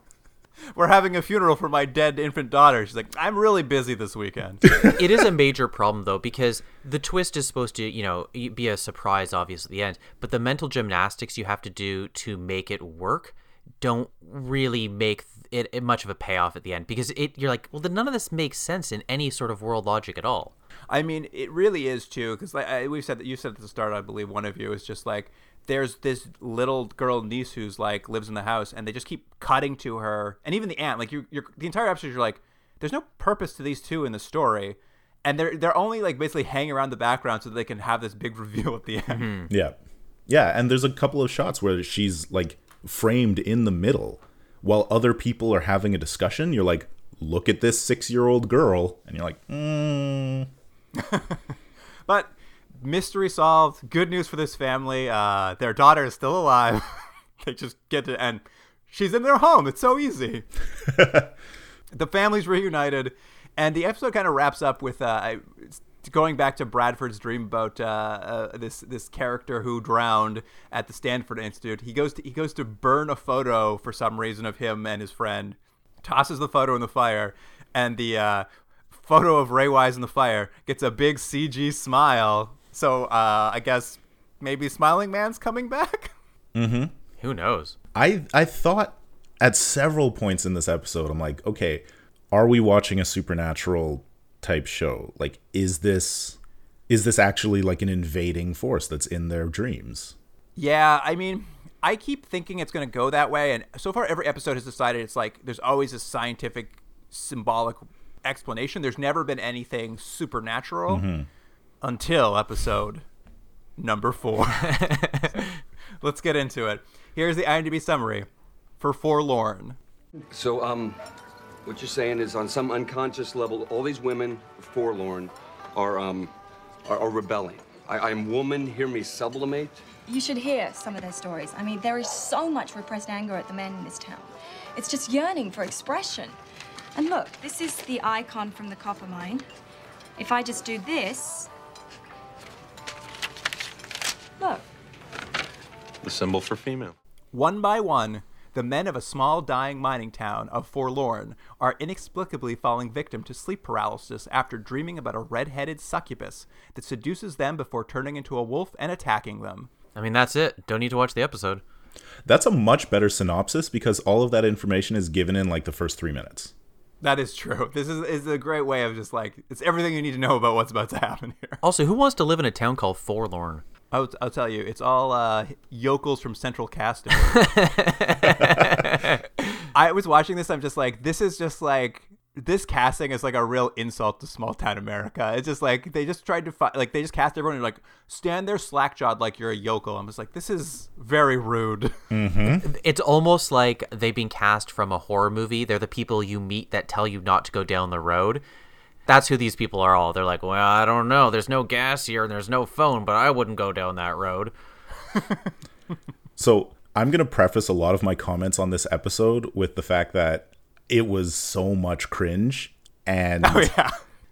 We're having a funeral for my dead infant daughter. She's like, I'm really busy this weekend. it is a major problem though because the twist is supposed to you know be a surprise obviously at the end but the mental gymnastics you have to do to make it work don't really make it, it much of a payoff at the end because it you're like well then none of this makes sense in any sort of world logic at all I mean, it really is too, because like I, we've said that you said at the start, I believe one of you is just like there's this little girl niece who's like lives in the house, and they just keep cutting to her, and even the aunt. Like you, you're the entire episode, you're like, there's no purpose to these two in the story, and they're they're only like basically hanging around the background so that they can have this big reveal at the end. Yeah, yeah. And there's a couple of shots where she's like framed in the middle, while other people are having a discussion. You're like, look at this six-year-old girl, and you're like, mm. But mystery solved. Good news for this family. Uh, their daughter is still alive. they just get to and she's in their home. It's so easy. the family's reunited, and the episode kind of wraps up with uh, going back to Bradford's dream about uh, uh, this this character who drowned at the Stanford Institute. He goes to he goes to burn a photo for some reason of him and his friend, tosses the photo in the fire, and the uh, photo of Ray Wise in the fire gets a big CG smile. So uh, I guess maybe Smiling Man's coming back. who knows I I thought at several points in this episode, I'm like, okay, are we watching a supernatural type show? Like, is this is this actually like an invading force that's in their dreams? Yeah, I mean, I keep thinking it's going to go that way, and so far every episode has decided it's like there's always a scientific, symbolic explanation. There's never been anything supernatural until episode number four. Let's get into it. Here's the IMDb summary for Forlorn. So, um, what you're saying is on some unconscious level, all these women, forlorn, are, um, are, are rebelling. I, I'm woman, hear me sublimate. You should hear some of their stories. I mean, there is so much repressed anger at the men in this town. It's just yearning for expression. And look, this is the icon from the copper mine. If I just do this. Look, The symbol for female. One by one, the men of a small dying mining town of Forlorn are inexplicably falling victim to sleep paralysis after dreaming about a red-headed succubus that seduces them before turning into a wolf and attacking them. i mean that's it don't need to watch the episode That's a much better synopsis because all of that information is given in like the first three minutes. That is true. This is, is a great way of just like it's everything you need to know about what's about to happen here. also who wants to live in a town called forlorn I'll, I'll tell you, it's all uh, yokels from Central Casting. I was watching this. I'm just like, this is just like this casting is like a real insult to small town America. It's just like they just tried to find, like they just cast everyone and like stand there slack jawed like you're a yokel. I'm just like, this is very rude. it's almost like they've been cast from a horror movie they're the people you meet that tell you not to go down the road that's who these people are all they're like well i don't know there's no gas here and there's no phone but i wouldn't go down that road So I'm going to preface a lot of my comments on this episode with the fact that it was so much cringe. And oh yeah.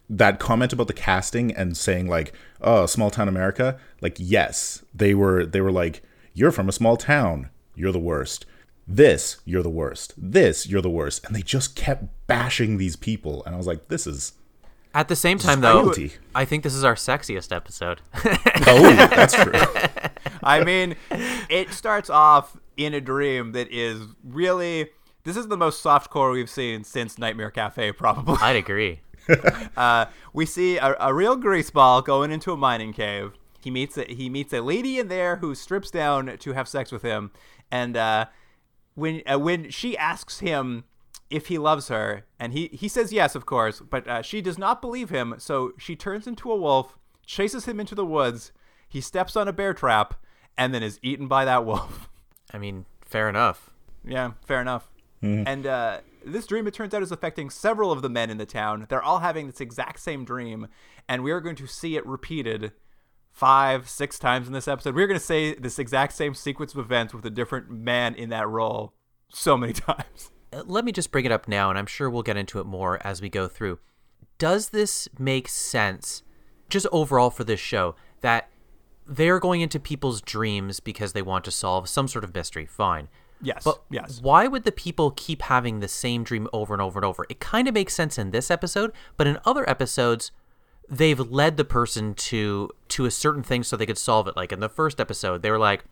that comment about the casting and saying like, "Oh, small town America," like yes, they were they were like, "You're from a small town. You're the worst." This, you're the worst. This, you're the worst. And they just kept bashing these people and I was like, this is At the same time, though, cruelty. I think this is our sexiest episode. Oh, that's true. I mean, it starts off in a dream that is really. This is the most softcore we've seen since Nightmare Cafe, probably. I'd agree. Uh, we see a, a real greaseball going into a mining cave. He meets a, he meets a lady in there who strips down to have sex with him, and uh, when uh, when she asks him if he loves her, and he he says yes, of course, but uh, she does not believe him. So she turns into a wolf, chases him into the woods. He steps on a bear trap, and then is eaten by that wolf. I mean, fair enough. Yeah, fair enough. And uh, this dream, it turns out, is affecting several of the men in the town. They're all having this exact same dream, and we are going to see it repeated five, six times in this episode. We're going to say this exact same sequence of events with a different man in that role so many times. Let me just bring it up now, and I'm sure we'll get into it more as we go through. Does this make sense, just overall for this show, that they're going into people's dreams because they want to solve some sort of mystery? Fine. Yes. But yes. why would the people keep having the same dream over and over and over? It kind of makes sense in this episode, but in other episodes, they've led the person to to a certain thing so they could solve it. Like in the first episode, they were like,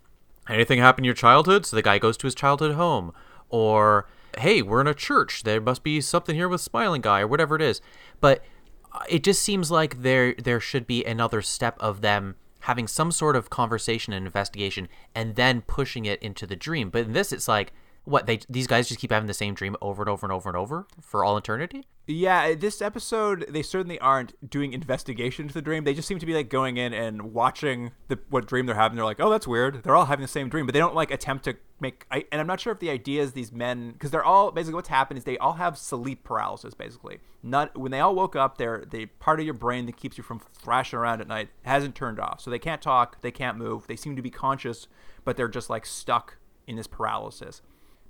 "Anything happened in your childhood?" So the guy goes to his childhood home, or "Hey, we're in a church. There must be something here with smiling guy or whatever it is." But uh, it just seems like there there should be another step of them having some sort of conversation and investigation and then pushing it into the dream. But in this, it's like what they these guys just keep having the same dream over and over and over and over for all eternity. Yeah, uh, this episode they certainly aren't doing investigation into the dream. They just seem to be like going in and watching the what dream they're having. They're like, "Oh, that's weird." They're all having the same dream, but they don't like attempt to make. I, and I'm not sure if the idea is these men because they're all basically what's happened is they all have sleep paralysis. Basically, not when they all woke up, they're the part of your brain that keeps you from thrashing around at night hasn't turned off, so they can't talk, they can't move, they seem to be conscious, but they're just like stuck in this paralysis.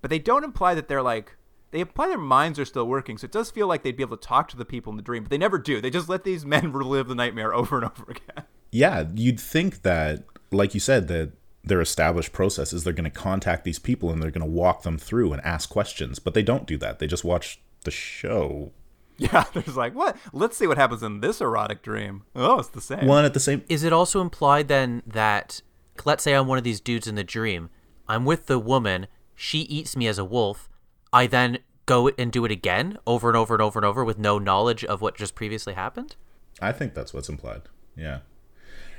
But they don't imply that they're like they imply their minds are still working, so it does feel like they'd be able to talk to the people in the dream, but they never do. They just let these men relive the nightmare over and over again. Yeah, you'd think that, like you said, that their established process is they're going to contact these people and they're going to walk them through and ask questions, but they don't do that. They just watch the show. Yeah, there's like, what? Let's see what happens in this erotic dream. Oh, it's the same. One at the same. Is it also implied then that let's say I'm one of these dudes in the dream, I'm with the woman, she eats me as a wolf, I then go and do it again over and over and over and over with no knowledge of what just previously happened? I think that's what's implied. Yeah.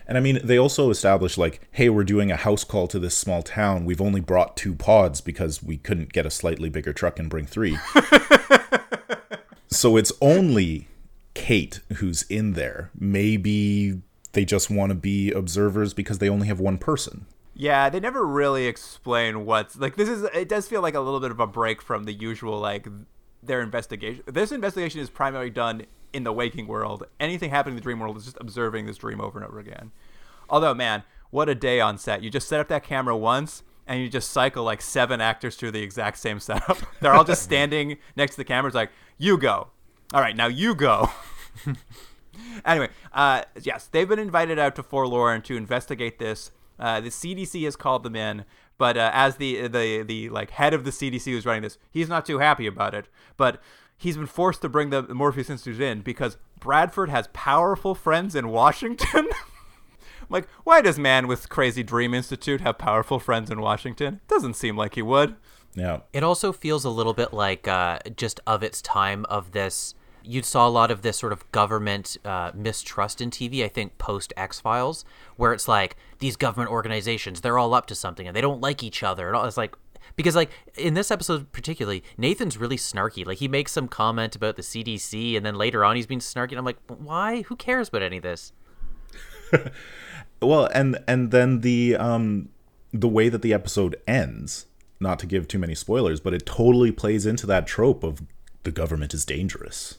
And I mean, they also established, like, hey, we're doing a house call to this small town. We've only brought two pods because we couldn't get a slightly bigger truck and bring three. so it's only Kate who's in there. Maybe they just want to be observers because they only have one person. Yeah, they never really explain what's like. This is it does feel like a little bit of a break from the usual like their investigation. This investigation is primarily done in the waking world. Anything happening in the dream world is just observing this dream over and over again. Although, man, what a day on set! You just set up that camera once. And you just cycle like seven actors through the exact same setup. They're all just standing next to the cameras, like, you go. All right, now you go. anyway, uh, yes, they've been invited out to Forlorn to investigate this. Uh, the CDC has called them in, but uh, as the the the like head of the CDC who's running this, he's not too happy about it. But he's been forced to bring the Morpheus Institute in because Bradford has powerful friends in Washington. like, why does man with crazy dream institute have powerful friends in Washington? Doesn't seem like he would. Yeah. It also feels a little bit like uh, just of its time of this. You saw a lot of this sort of government uh, mistrust in TV, I think, post X Files, where it's like these government organizations, they're all up to something and they don't like each other. And all, it's like, because like in this episode particularly, Nathan's really snarky. Like he makes some comment about the CDC and then later on he's being snarky. And I'm like, why? Who cares about any of this? Well, and and then the um the way that the episode ends, not to give too many spoilers, but it totally plays into that trope of the government is dangerous.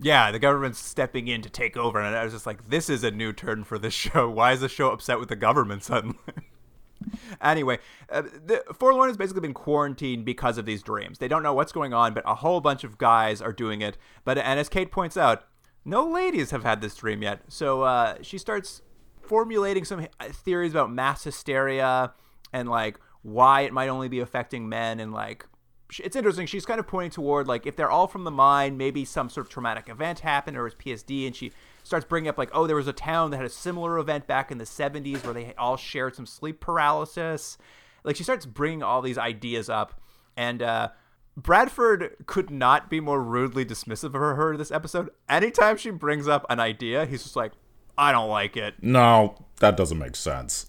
Yeah, the government's stepping in to take over, and I was just like, this is a new turn for this show. Why is the show upset with the government suddenly? anyway, uh, the Forlorn has basically been quarantined because of these dreams. They don't know what's going on, but a whole bunch of guys are doing it. But and as Kate points out, no ladies have had this dream yet. So uh, she starts formulating some uh, theories about mass hysteria and like why it might only be affecting men and like it's interesting she's kind of pointing toward like if they're all from the mind maybe some sort of traumatic event happened or it's psd and she starts bringing up like oh there was a town that had a similar event back in the 70s where they all shared some sleep paralysis like she starts bringing all these ideas up and uh Bradford could not be more rudely dismissive of her this episode. Anytime she brings up an idea, he's just like, I don't like it. No, that doesn't make sense.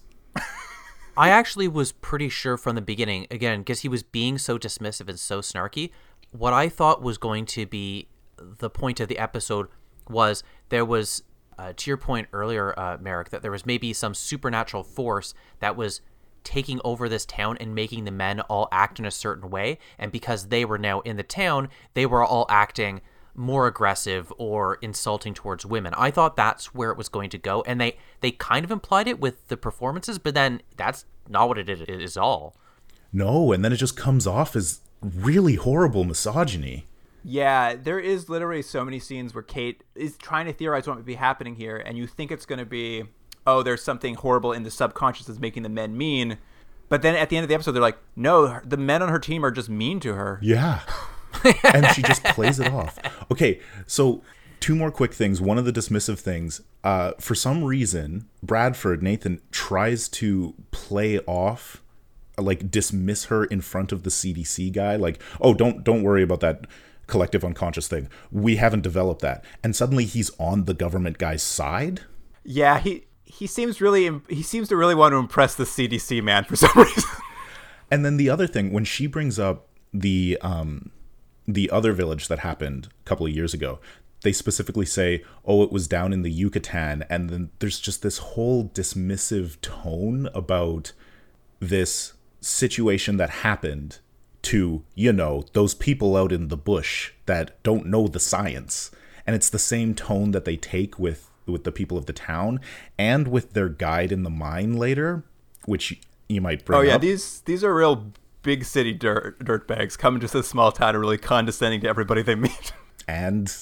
I actually was pretty sure from the beginning, again, because he was being so dismissive and so snarky. What I thought was going to be the point of the episode was there was, uh, to your point earlier, uh, Merrick, that there was maybe some supernatural force that was taking over this town and making the men all act in a certain way. And because they were now in the town, they were all acting more aggressive or insulting towards women. I thought that's where it was going to go, and they they kind of implied it with the performances, but then that's not what it is all. No, and then it just comes off as really horrible misogyny. Yeah, there is literally so many scenes where Kate is trying to theorize what might be happening here, and you think it's going to be, oh, there's something horrible in the subconscious that's making the men mean. But then at the end of the episode, they're like, no, the men on her team are just mean to her. Yeah. and she just plays it off. Okay, so two more quick things. One of the dismissive things, uh, for some reason, Bradford, Nathan, tries to play off like dismiss her in front of the CDC guy like oh don't don't worry about that collective unconscious thing we haven't developed that and suddenly he's on the government guy's side Yeah, he he seems really he seems to really want to impress the CDC man for some reason. And then the other thing, when she brings up the um, the other village that happened a couple of years ago, they specifically say, "Oh, it was down in the Yucatan," and then there's just this whole dismissive tone about this situation that happened to you know those people out in the bush that don't know the science, and it's the same tone that they take with with the people of the town and with their guide in the mine later, which you might bring Oh yeah, up. these these are real big city dirt dirtbags coming to this small town and really condescending to everybody they meet. and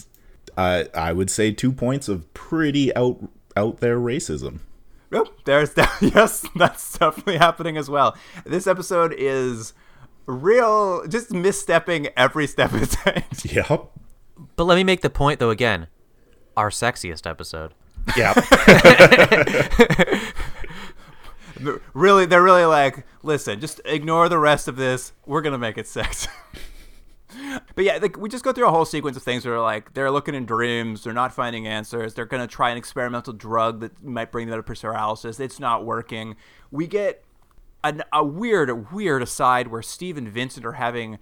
uh, I would say two points of pretty out out there racism. Yep, there's de- yes, that's definitely happening as well. This episode is real, just misstepping every step it takes. Yep. But let me make the point though again. Our sexiest episode. Yeah. Really, they're really like, listen, just ignore the rest of this. We're gonna make it sex. but yeah, like we just go through a whole sequence of things where like they're looking in dreams, they're not finding answers, they're gonna try an experimental drug that might bring them to paralysis. It's not working. We get an, a weird, weird aside where Steve and Vincent are having.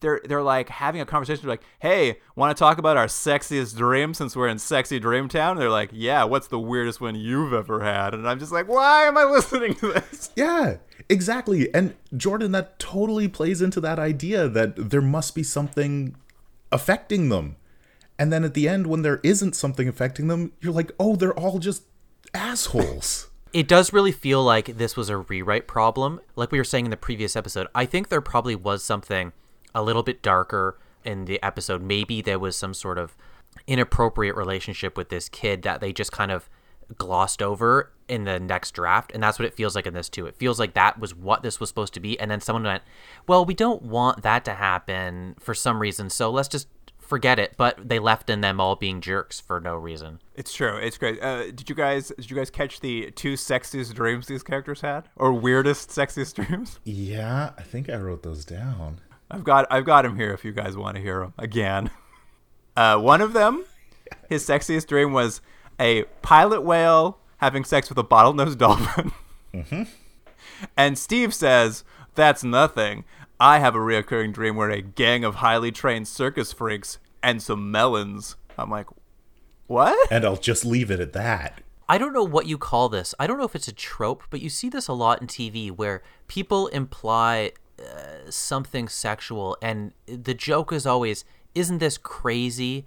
They're, they're like having a conversation they're like hey want to talk about our sexiest dream since we're in sexy dream town and they're like yeah what's the weirdest one you've ever had and i'm just like why am i listening to this yeah, exactly. And Jordan, that totally plays into that idea that there must be something affecting them. And then at the end, when there isn't something affecting them, you're like, oh, they're all just assholes. It does really feel like this was a rewrite problem. Like we were saying in the previous episode, I think there probably was something a little bit darker in the episode. Maybe there was some sort of inappropriate relationship with this kid that they just kind of glossed over in the next draft. And that's what it feels like in this, too. It feels like that was what this was supposed to be. And then someone went, well, we don't want that to happen for some reason. So let's just forget it. But they left in them all being jerks for no reason. It's true. It's great. Uh, did you guys did you guys catch the two sexiest dreams these characters had, or weirdest sexiest dreams? Yeah, I think I wrote those down. I've got I've got them here if you guys want to hear them again. Uh, one of them, his sexiest dream was a pilot whale having sex with a bottlenose dolphin. And Steve says that's nothing. I have a reoccurring dream where a gang of highly trained circus freaks and some melons. I'm like, what? And I'll just leave it at that. I don't know what you call this. I don't know if it's a trope, but you see this a lot in TV where people imply something sexual, and the joke is always, "Isn't this crazy?"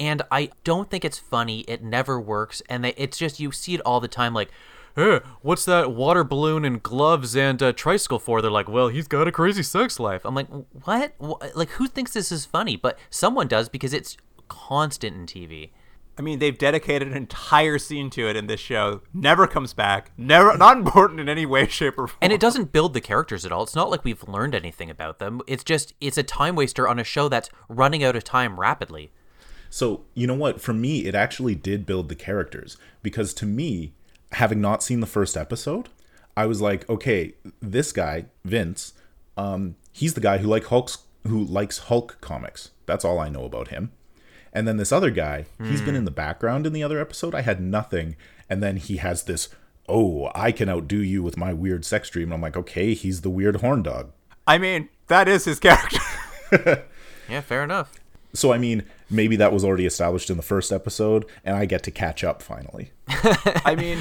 And I don't think it's funny. It never works, and they, it's just you see it all the time. Like, hey, what's that water balloon and gloves and uh, tricycle for? They're like, well, he's got a crazy sex life. I'm like, what? Wh- Like, who thinks this is funny? But someone does because it's constant in TV. I mean, they've dedicated an entire scene to it in this show. Never comes back. Never, not important in any way, shape, or form. and it doesn't build the characters at all. It's not like we've learned anything about them. It's just it's a time waster on a show that's running out of time rapidly. So, you know what? For me, it actually did build the characters because to me, having not seen the first episode, I was like, okay, this guy, Vince, um, he's the guy who like Hulk's who likes Hulk comics. That's all I know about him. And then this other guy, he's been hmm. in the background in the other episode. I had nothing. And then he has this, oh, I can outdo you with my weird sex dream. And I'm like, okay, he's the weird horn dog. I mean, that is his character. Yeah, fair enough. So, I mean, maybe that was already established in the first episode, and I get to catch up finally. I mean,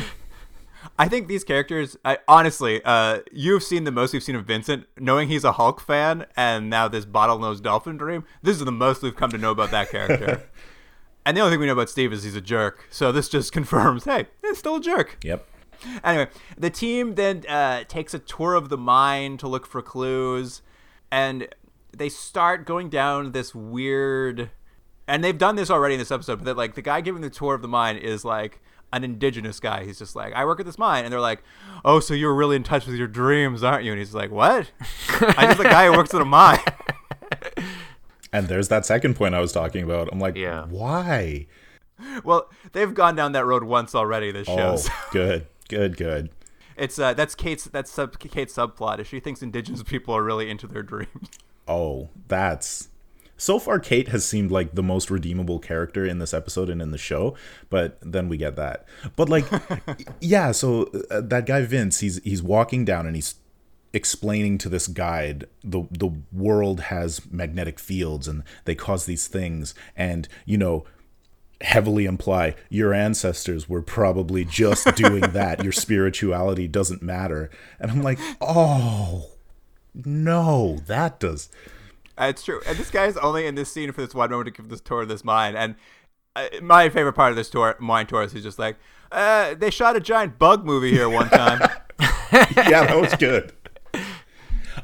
I think these characters. I, honestly, uh, you've seen the most we've seen of Vincent. Knowing he's a Hulk fan, and now this bottlenose dolphin dream. This is the most we've come to know about that character. and the only thing we know about Steve is he's a jerk. So this just confirms, hey, he's still a jerk. Yep. Anyway, the team then uh, takes a tour of the mine to look for clues, and they start going down this weird and they've done this already in this episode, but that like the guy giving the tour of the mine is like an indigenous guy. He's just like, I work at this mine, and they're like, Oh, so you're really in touch with your dreams, aren't you? And he's like, What? I'm just a guy who works at a mine. And there's that second point I was talking about. I'm like, Yeah. why? well, they've gone down that road once already. This Oh, shows. good, good, good. It's uh, that's Kate's that's sub Kate's subplot. Is she thinks indigenous people are really into their dreams. Oh, that's so far. Kate has seemed like the most redeemable character in this episode and in the show, but then we get that. But like, yeah. So uh, that guy Vince, he's he's walking down and he's explaining to this guide the the world has magnetic fields and they cause these things, and you know heavily imply your ancestors were probably just doing that. Your spirituality doesn't matter. And I'm like, oh no, that does. Uh, it's true. And this guy's only in this scene for this one moment to give this tour of this mine. And uh, my favorite part of this tour, mine tour, is he's just like, uh, they shot a giant bug movie here one time. yeah, that was good.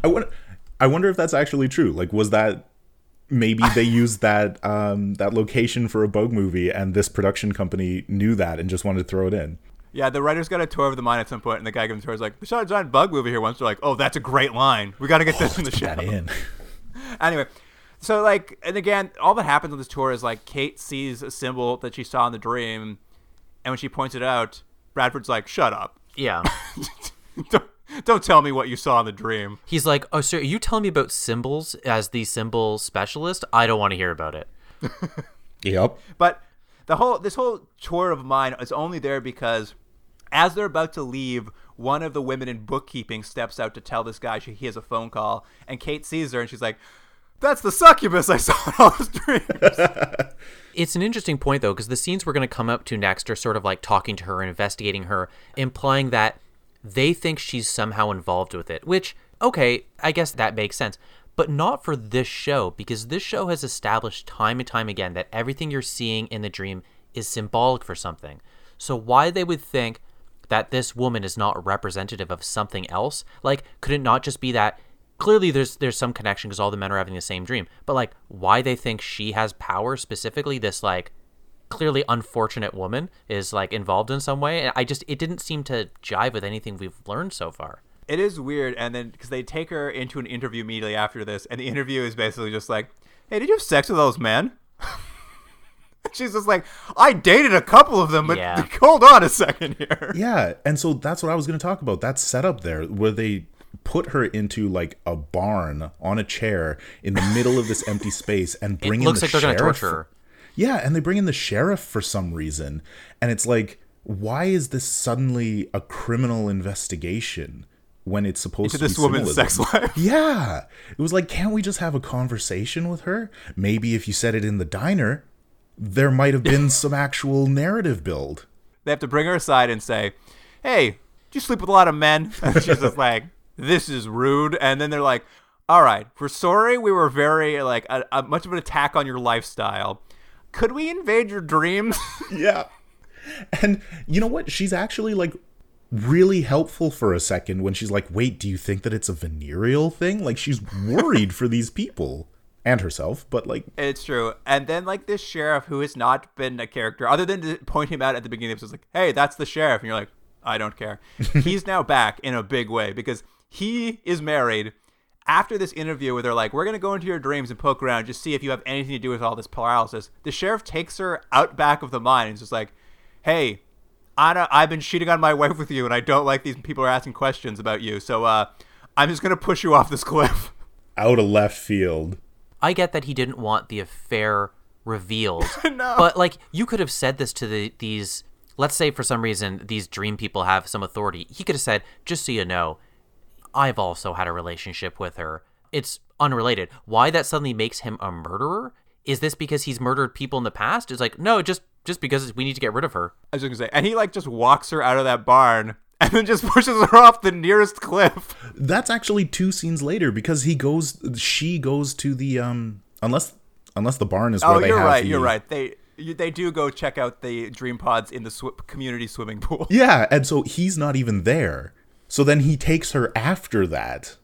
I wonder, I wonder if that's actually true. Like, was that maybe they used that um, that location for a bug movie, and this production company knew that and just wanted to throw it in? yeah, the writers got a tour of the mine at some point, and the guy giving the tour is like, they shot a giant bug movie here once. They're like, oh, that's a great line. We got to get this in the show. That in. anyway, so like, and again, all that happens on this tour is like Kate sees a symbol that she saw in the dream, and when she points it out, Bradford's like, "Shut up! Yeah. don't, don't tell me what you saw in the dream." He's like, "Oh, sir, are you telling me about symbols as the symbol specialist? I don't want to hear about it." Yep. But the whole this whole tour of mine is only there because as they're about to leave, one of the women in bookkeeping steps out to tell this guy she, he has a phone call, and Kate sees her and she's like, "That's the succubus I saw in all his dreams." It's an interesting point though, because the scenes we're going to come up to next are sort of like talking to her and investigating her, implying that they think she's somehow involved with it. Which, okay, I guess that makes sense, but not for this show, because this show has established time and time again that everything you're seeing in the dream is symbolic for something. So why they would think that this woman is not representative of something else? Like, could it not just be that? Clearly, there's there's some connection because all the men are having the same dream. But like, why they think she has power specifically? This like clearly unfortunate woman is like involved in some way. I just it didn't seem to jive with anything we've learned so far. it is weird, and then because they take her into an interview immediately after this, and the interview is basically just like, "Hey, did you have sex with those men?" She's just like, "I dated a couple of them, but Yeah. hold on a second here." Yeah, and so that's what I was going to talk about. That setup there, where they put her into like a barn on a chair in the middle of this empty space and bring in looks the like they're gonna torture her. Yeah, and they bring in the sheriff for some reason, and it's like, why is this suddenly a criminal investigation when it's supposed Into to this be woman's sex life. Yeah, it was like, can't we just have a conversation with her? Maybe if you said it in the diner, there might have been some actual narrative build. They have to bring her aside and say, "Hey, do you sleep with a lot of men?" And she's just like, "This is rude." And then they're like, "All right, we're sorry. We were very like a, a much of an attack on your lifestyle. Could we invade your dreams?" Yeah. And you know what? She's actually like really helpful for a second when she's like, wait, do you think that it's a venereal thing? Like she's worried for these people and herself, but like, It's true. And then like this sheriff who has not been a character other than to point him out at the beginning of episode, like, hey, that's the sheriff. And you're like, I don't care. He's now back in a big way because he is married. After this interview where they're like, we're going to go into your dreams and poke around, just see if you have anything to do with all this paralysis, the sheriff takes her out back of the mine and is just like, hey, Anna, I've been cheating on my wife with you and I don't like these people are asking questions about you. So uh, I'm just going to push you off this cliff. out of left field. I get that he didn't want the affair revealed. No. But like you could have said this to the these let's say for some reason these dream people have some authority. He could have said, just so you know, I've also had a relationship with her. It's unrelated. Why that suddenly makes him a murderer? Is this because he's murdered people in the past? It's like, no, just just because we need to get rid of her. I was going to say, and he like just walks her out of that barn and then just pushes her off the nearest cliff. That's actually two scenes later because he goes, she goes to the, um, unless, unless the barn is where Oh, they you're right. the- You're right. They you, they do go check out the dream pods in the sw- community swimming pool. Yeah, and so he's not even there. So then he takes her after that.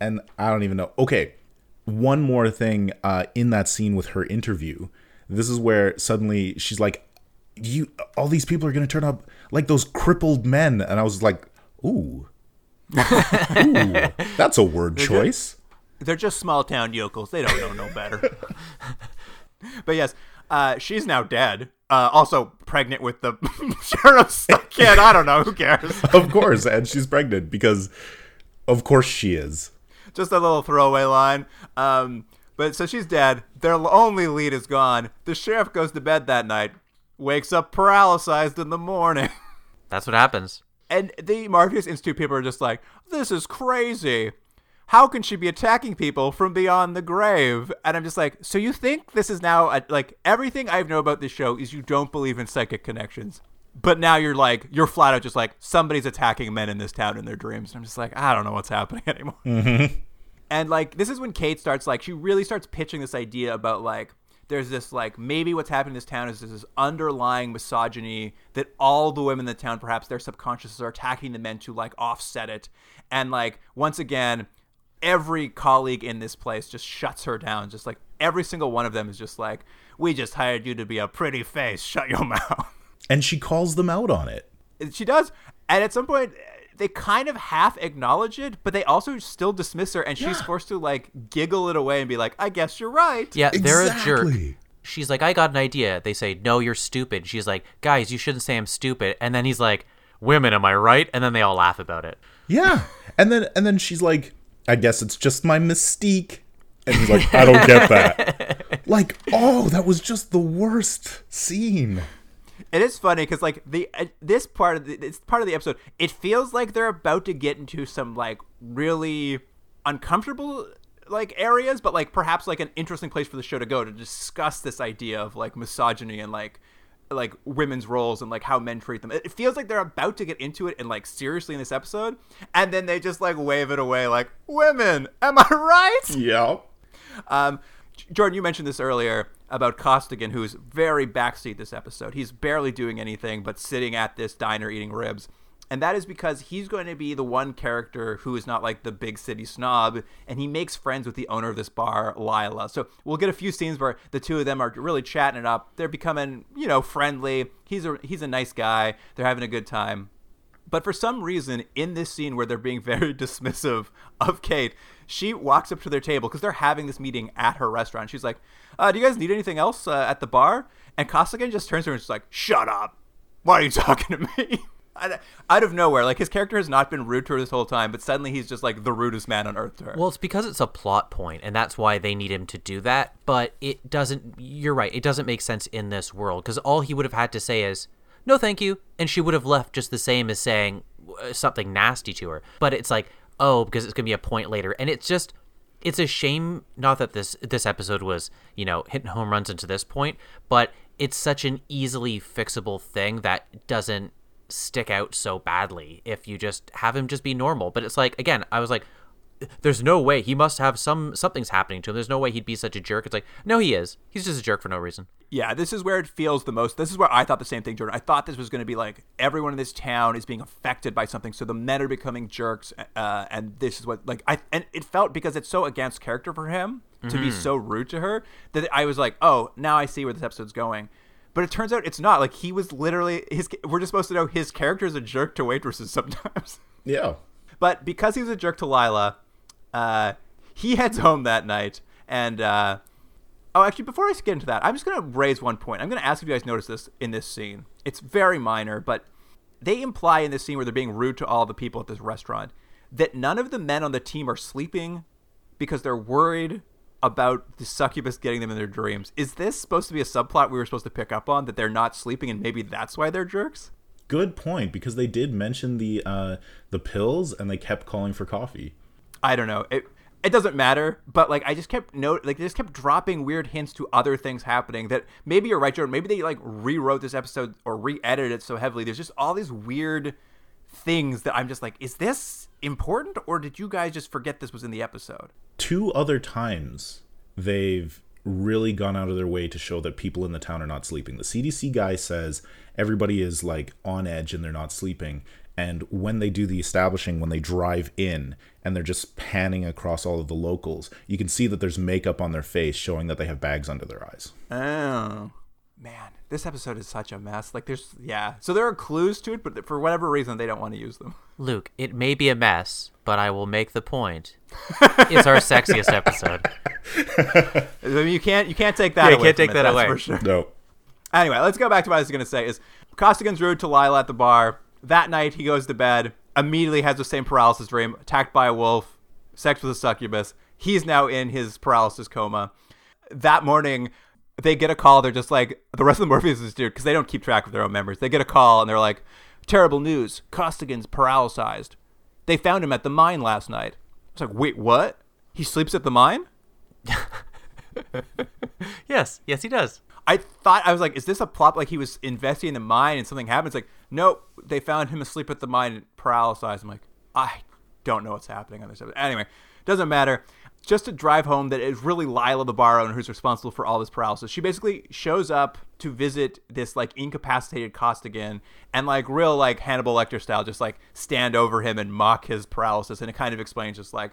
And I don't even know. Okay. one more thing uh, in that scene with her interview. This is where suddenly she's like, "You, all these people are going to turn up like those crippled men," and I was like, "Ooh, ooh that's a word choice." They're just small town yokels. They don't know no better. but yes, uh, she's now dead. Uh, also pregnant with the sheriff's kid. I don't know. Who cares? of course, and she's pregnant because, of course, she is. Just a little throwaway line. Um, but so she's dead. Their only lead is gone. The sheriff goes to bed that night, wakes up paralyzed in the morning. That's what happens. And the Morpheus Institute people are just like, this is crazy. How can she be attacking people from beyond the grave? And I'm just like, so you think this is now a, like everything I know about this show is you don't believe in psychic connections, but now you're like you're flat out just like somebody's attacking men in this town in their dreams. And I'm just like, I don't know what's happening anymore. Mm-hmm. And like this is when Kate starts like she really starts pitching this idea about like there's this like maybe what's happening in this town is this underlying misogyny that all the women in the town perhaps their subconsciouses are attacking the men to like offset it and like once again every colleague in this place just shuts her down just like every single one of them is just like we just hired you to be a pretty face shut your mouth and she calls them out on it she does and at some point they kind of half acknowledge it, but they also still dismiss her, and she's yeah. forced to like giggle it away and be like, "I guess you're right." Yeah, they're a jerk. She's like, "I got an idea." They say, "No, you're stupid." She's like, "Guys, you shouldn't say I'm stupid." And then he's like, "Women, am I right?" And then they all laugh about it. Yeah, and then and then she's like, "I guess it's just my mystique." And he's like, "I don't get that." like, oh, that was just the worst scene. It is funny because like the uh, this part of the, this part of the episode, it feels like they're about to get into some like really uncomfortable like areas, but like perhaps like an interesting place for the show to go to discuss this idea of like misogyny and like like women's roles and like how men treat them. It feels like they're about to get into it and like seriously in this episode, and then they just like wave it away like women. Am I right? Yeah. Um, Jordan, you mentioned this earlier about Costigan, who's very backseat this episode. He's barely doing anything but sitting at this diner eating ribs. And that is because he's going to be the one character who is not like the big city snob, and he makes friends with the owner of this bar, Lila. So we'll get a few scenes where the two of them are really chatting it up. They're becoming, you know, friendly. He's a he's a nice guy. They're having a good time. But for some reason, in this scene where they're being very dismissive of Kate, she walks up to their table because they're having this meeting at her restaurant. She's like, uh, "Do you guys need anything else uh, at the bar?" And Costigan just turns to her and she's like, "Shut up! Why are you talking to me?" out of nowhere, like his character has not been rude to her this whole time, but suddenly he's just like the rudest man on earth to her. Well, it's because it's a plot point, and that's why they need him to do that. But it doesn't. You're right. It doesn't make sense in this world because all he would have had to say is, "No, thank you," and she would have left just the same as saying uh, something nasty to her. But it's like, oh, because it's gonna be a point later, and it's just it's a shame not that this this episode was you know hitting home runs into this point but it's such an easily fixable thing that doesn't stick out so badly if you just have him just be normal but it's like again i was like there's no way he must have some something's happening to him. There's no way he'd be such a jerk. It's like, no, he is. He's just a jerk for no reason. Yeah, this is where it feels the most. This is where I thought the same thing, Jordan. I thought this was going to be like everyone in this town is being affected by something, so the men are becoming jerks, uh, and this is what like I and it felt because it's so against character for him to mm-hmm. be so rude to her that I was like, oh, now I see where this episode's going. But it turns out it's not. Like he was literally his. We're just supposed to know his character is a jerk to waitresses sometimes. Yeah. But because he was a jerk to Lila, uh, he heads home that night, and uh, oh, actually, before I get into that, I'm just gonna raise one point. I'm gonna ask if you guys notice this in this scene. It's very minor, but they imply in this scene where they're being rude to all the people at this restaurant that none of the men on the team are sleeping because they're worried about the succubus getting them in their dreams. Is this supposed to be a subplot we were supposed to pick up on that they're not sleeping and maybe that's why they're jerks? Good point because they did mention the uh, the pills and they kept calling for coffee. I don't know. It it doesn't matter, but like I just kept note like they just kept dropping weird hints to other things happening that maybe you're right, Jordan. Maybe they like rewrote this episode or re-edited it so heavily. There's just all these weird things that I'm just like, is this important or did you guys just forget this was in the episode? Two other times they've really gone out of their way to show that people in the town are not sleeping. The CDC guy says everybody is like on edge and they're not sleeping And when they do the establishing, when they drive in and they're just panning across all of the locals, you can see that there's makeup on their face showing that they have bags under their eyes. Oh man, this episode is such a mess. Like, there's yeah. So there are clues to it, but for whatever reason, they don't want to use them. Luke, it may be a mess, but I will make the point. it's our sexiest episode. I mean, you can't you can't take that. Yeah, you can't take it, that away. for sure. No. Anyway, let's go back to what I was going to say. Is Costigan's rude to Lila at the bar. That night, he goes to bed. Immediately has the same paralysis dream. Attacked by a wolf. Sex with a succubus. He's now in his paralysis coma. That morning, they get a call. They're just like the rest of the Morpheus is dude because they don't keep track of their own members. They get a call and they're like, "Terrible news! Costigan's paralyzed. They found him at the mine last night." It's like, wait, what? He sleeps at the mine? Yes, yes, he does. I thought I was like, is this a plot? Like he was investigating the mine and something happens. Like, nope, they found him asleep at the mine, and paralyzed. I'm like, I don't know what's happening on this episode. Anyway, doesn't matter. Just to drive home that it's really Lila, the bar owner, who's responsible for all this paralysis. She basically shows up to visit this like incapacitated Costigan and like real like Hannibal Lecter style, just like stand over him and mock his paralysis. And it kind of explains just like,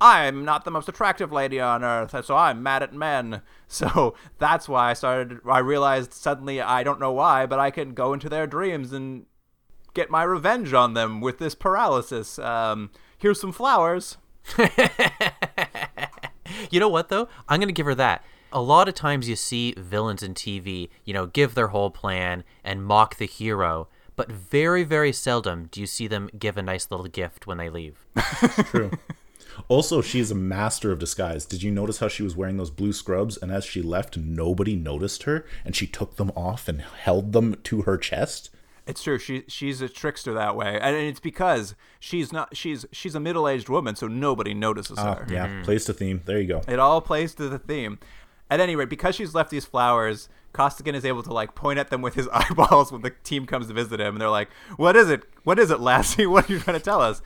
I'm not the most attractive lady on earth, so I'm mad at men. So that's why I started. I realized suddenly, I don't know why, but I can go into their dreams and get my revenge on them with this paralysis. Um, here's some flowers. You know what though? I'm gonna give her that. A lot of times you see villains in TV, you know, give their whole plan and mock the hero, but very, very seldom do you see them give a nice little gift when they leave. True. Also, she's a master of disguise. Did you notice how she was wearing those blue scrubs and as she left, nobody noticed her and she took them off and held them to her chest? It's true. She she's a trickster that way, and it's because she's not. She's she's a middle aged woman, so nobody notices Ah, her. yeah, plays to theme. There you go. It all plays to the theme. At any rate, because she's left these flowers, Costigan is able to like point at them with his eyeballs when the team comes to visit him, and they're like, "What is it? What is it, Lassie? What are you trying to tell us?"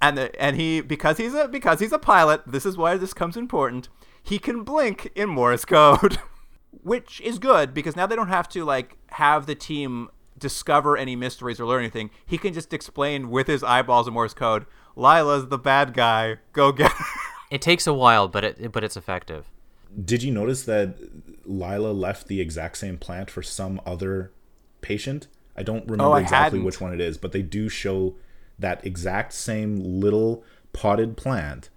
And the, and he because he's a because he's a pilot. This is why this comes important. He can blink in Morse code, which is good because now they don't have to like have the team discover any mysteries or learn anything. He can just explain with his eyeballs in Morse code. Lila's the bad guy. Go get her. It takes a while, but it but it's effective. Did you notice that Lila left the exact same plant for some other patient? I don't remember Oh, I exactly hadn't. which one it is, but they do show that exact same little potted plant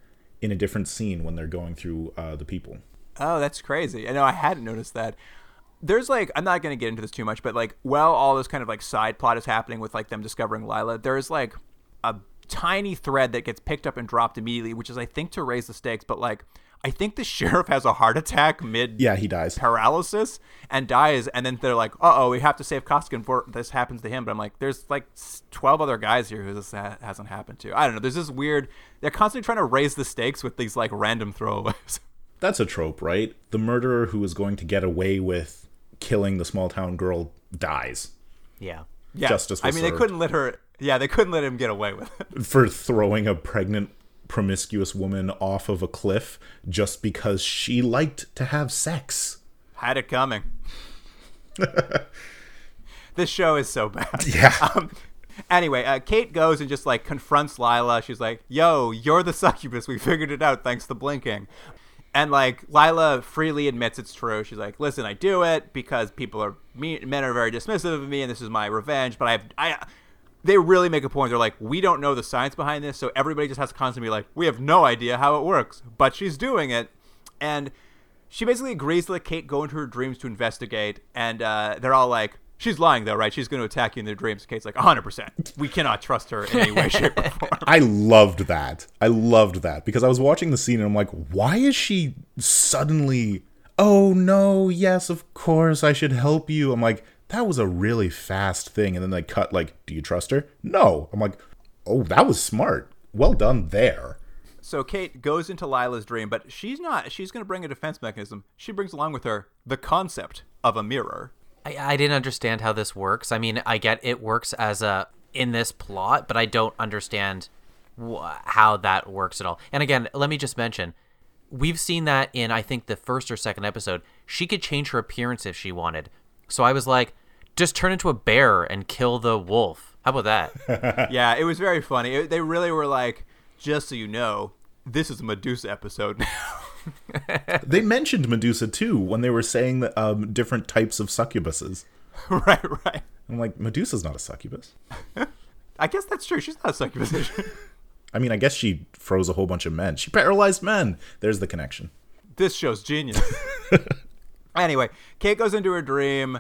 in a different scene when they're going through uh, the people. Oh, that's crazy. I know I hadn't noticed that. There's like I'm not gonna get into this too much, but like while all this kind of like side plot is happening with like them discovering Lila, there's like a tiny thread that gets picked up and dropped immediately, which is I think to raise the stakes, but like I think the sheriff has a heart attack mid Yeah, he dies. paralysis and dies, and then they're like, "Uh oh, we have to save Costigan before this happens to him." But I'm like, "There's like 12 other guys here who this ha- hasn't happened to." I don't know. There's this weird. They're constantly trying to raise the stakes with these like random throwaways. That's a trope, right? The murderer who is going to get away with killing the small town girl dies Yeah. Yeah, Justice I was mean, they couldn't let her. Yeah, they couldn't let him get away with it. for throwing a pregnant promiscuous woman off of a cliff just because she liked to have sex. Had it coming. this show is so bad. Yeah. Um, anyway, uh, Kate goes and just like confronts Lila. She's like, "Yo, you're the succubus. We figured it out thanks to blinking." And like Lila freely admits it's true. She's like, "Listen, I do it because people are me, men are very dismissive of me, and this is my revenge." But I have I. They really make a point. They're like, we don't know the science behind this, so everybody just has to constantly be like, we have no idea how it works, but she's doing it, and she basically agrees to let Kate go into her dreams to investigate, and uh, they're all like, "She's lying, though, right? She's going to attack you in their dreams." Kate's like, "100 percent. We cannot trust her in any way, shape, or form." I loved that. I loved that because I was watching the scene and I'm like, why is she suddenly, oh no, yes, of course, I should help you? I'm like, that was a really fast thing. And then they cut, like, do you trust her? No. I'm like, oh, that was smart. Well done there. So Kate goes into Lila's dream, but she's not. She's going to bring a defense mechanism. She brings along with her the concept of a mirror. I, I didn't understand how this works. I mean, I get it works as a in this plot, but I don't understand wh- how that works at all. And again, let me just mention, we've seen that in I think the first or second episode. She could change her appearance if she wanted. So I was like, just turn into a bear and kill the wolf. How about that? yeah, it was very funny. It, they really were like, just so you know, this is a Medusa episode now. They mentioned Medusa too when they were saying that um, different types of succubuses. right, right. I'm like, Medusa's not a succubus. I guess that's true. She's not a succubus. I mean, I guess she froze a whole bunch of men. She paralyzed men. There's the connection. this show's genius. anyway, Kate goes into her dream.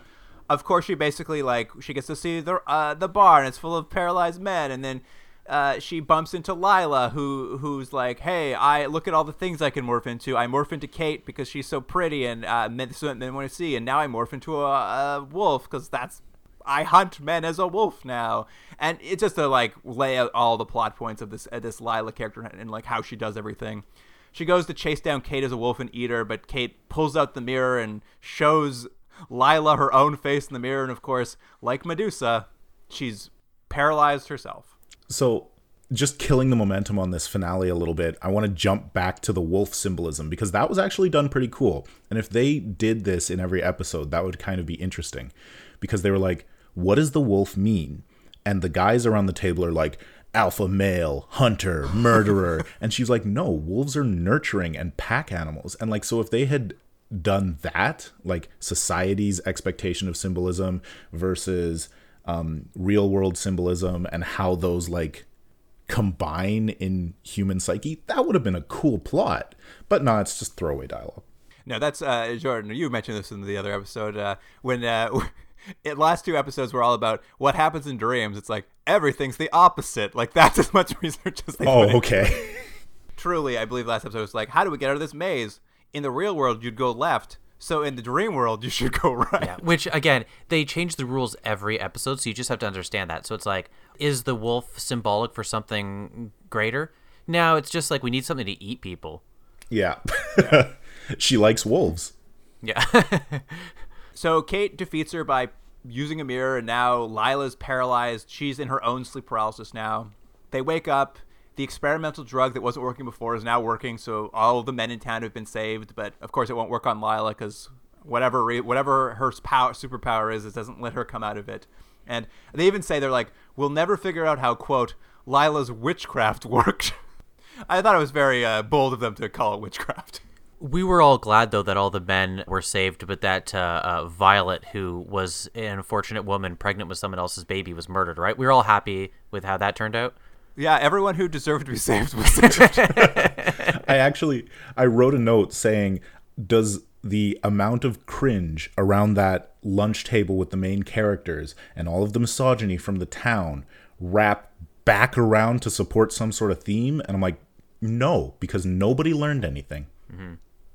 Of course, she basically like she gets to see the uh, the bar and it's full of paralyzed men, and then uh, she bumps into Lila, who who's like, "Hey, I look at all the things I can morph into. I morph into Kate because she's so pretty, and uh, men, so men want to see, and now I morph into a, a wolf because that's I hunt men as a wolf now." And it's just to like lay out all the plot points of this uh, this Lila character and, and like how she does everything. She goes to chase down Kate as a wolf and eat her, but Kate pulls out the mirror and shows Lila her own face in the mirror. And of course, like Medusa, she's paralyzed herself. So, just killing the momentum on this finale a little bit, I want to jump back to the wolf symbolism because that was actually done pretty cool. And if they did this in every episode, that would kind of be interesting because they were like, what does the wolf mean? And the guys around the table are like, alpha male, hunter, murderer. and she's like, no, wolves are nurturing and pack animals. And like, so if they had done that, like society's expectation of symbolism versus um, real world symbolism and how those like combine in human psyche, that would have been a cool plot. But no, it's just throwaway dialogue. No, that's uh, Jordan. You mentioned this in the other episode uh, when uh, it last two episodes were all about what happens in dreams. It's like everything's the opposite. Like that's as much research as they. Oh, okay. truly, I believe last episode was like, how do we get out of this maze? In the real world, you'd go left. So in the dream world, you should go right. Yeah, which again, they change the rules every episode, so you just have to understand that. So it's like, is the wolf symbolic for something greater? No, it's just like we need something to eat people. yeah. she likes wolves. Yeah. So Kate defeats her by using a mirror, and now Lila's paralyzed. She's in her own sleep paralysis now. They wake up. The experimental drug that wasn't working before is now working, so all the men in town have been saved. But of course, it won't work on Lila because whatever whatever her power superpower is, it doesn't let her come out of it. And they even say they're like, "We'll never figure out how quote Lila's witchcraft worked." I thought it was very uh, bold of them to call it witchcraft. we were all glad though that all the men were saved, but that uh, uh, Violet, who was an unfortunate woman pregnant with someone else's baby, was murdered. Right? We were all happy with how that turned out. Yeah, everyone who deserved to be saved was saved. I actually I wrote a note saying, does the amount of cringe around that lunch table with the main characters and all of the misogyny from the town wrap back around to support some sort of theme? And I'm like, no, because nobody learned anything.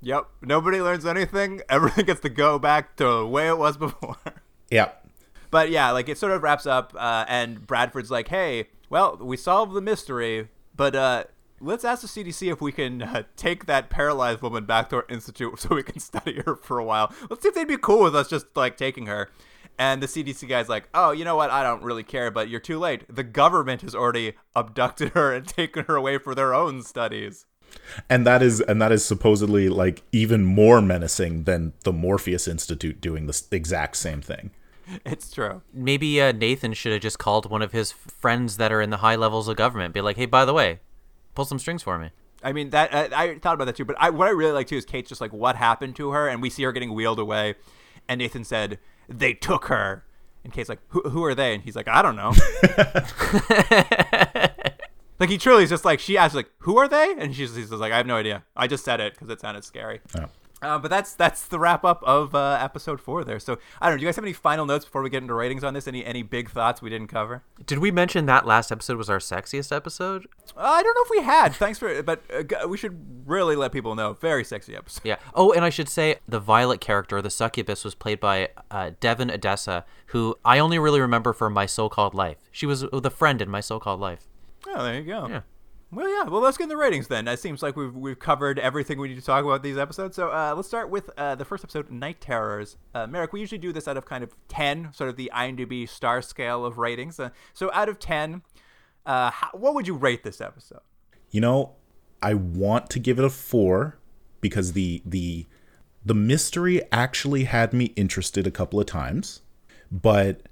Yep. Nobody learns anything. Everything gets to go back to the way it was before. Yep. but yeah, like it sort of wraps up, uh, and Bradford's like, "Hey, well, we solved the mystery, but uh, let's ask the CDC if we can uh, take that paralyzed woman back to our institute so we can study her for a while. Let's see if they'd be cool with us just like taking her." And the CDC guy's like, "Oh, you know what? I don't really care, but you're too late. The government has already abducted her and taken her away for their own studies." And that is and that is supposedly like even more menacing than the Morpheus Institute doing the exact same thing. It's true. Maybe uh, Nathan should have just called one of his friends that are in the high levels of government, be like, "Hey, by the way, pull some strings for me." I mean that I, I thought about that too, but I, what I really like too is Kate's just like what happened to her, and we see her getting wheeled away, and Nathan said they took her, and Kate's like who, who are they, and he's like I don't know. like he truly is just like she asks like who are they, and she's, he's just like I have no idea. I just said it because it sounded scary. Yeah. Uh, but that's that's the wrap up of uh, episode four there. So I don't know. Do you guys have any final notes before we get into ratings on this? Any any big thoughts we didn't cover? Did we mention that last episode was our sexiest episode? Uh, I don't know if we had. Thanks for, it, but uh, we should really let people know. Very sexy episode. Yeah. Oh, and I should say the Violet character, the succubus, was played by uh, Devon Odessa, who I only really remember from My So-Called Life. She was the friend in My So-Called Life. Oh, there you go. Yeah. Well, yeah. Well, let's get in the ratings then. It seems like we've we've covered everything we need to talk about these episodes. So uh, let's start with uh, the first episode, Night Terrors. Uh, Merrick, we usually do this out of kind of ten, sort of the IMDb star scale of ratings. Uh, so out of ten, uh, how, what would you rate this episode? You know, I want to give it a 4 because the the the mystery actually had me interested a couple of times, but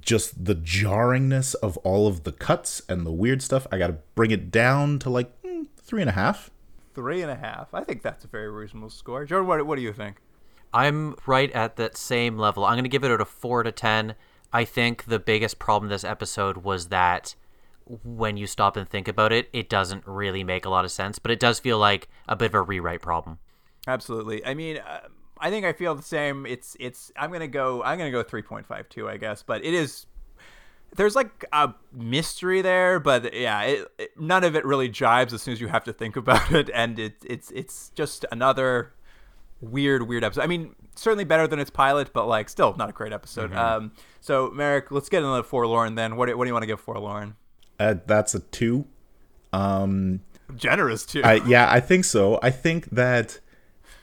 just the jarringness of all of the cuts and the weird stuff. I got to bring it down to like mm, three and a half. Three and a half. I think that's a very reasonable score. Jordan, what, what do you think? I'm right at that same level. I'm going to give it a 4 to 10. I think the biggest problem this episode was that when you stop and think about it, it doesn't really make a lot of sense, but it does feel like a bit of a rewrite problem. Absolutely. I mean, uh, I think I feel the same. It's it's. I'm gonna go. I'm gonna go 3.52, I guess. But it is. There's like a mystery there, but yeah, it, it, none of it really jives as soon as you have to think about it, and it, it's it's just another weird, weird episode. I mean, certainly better than its pilot, but like still not a great episode. Mm-hmm. Um, so Merrick, let's get into the Forlorn then. What do, what do you want to give Forlorn? Uh, that's a two. Um, Generous two. I, yeah, I think so. I think that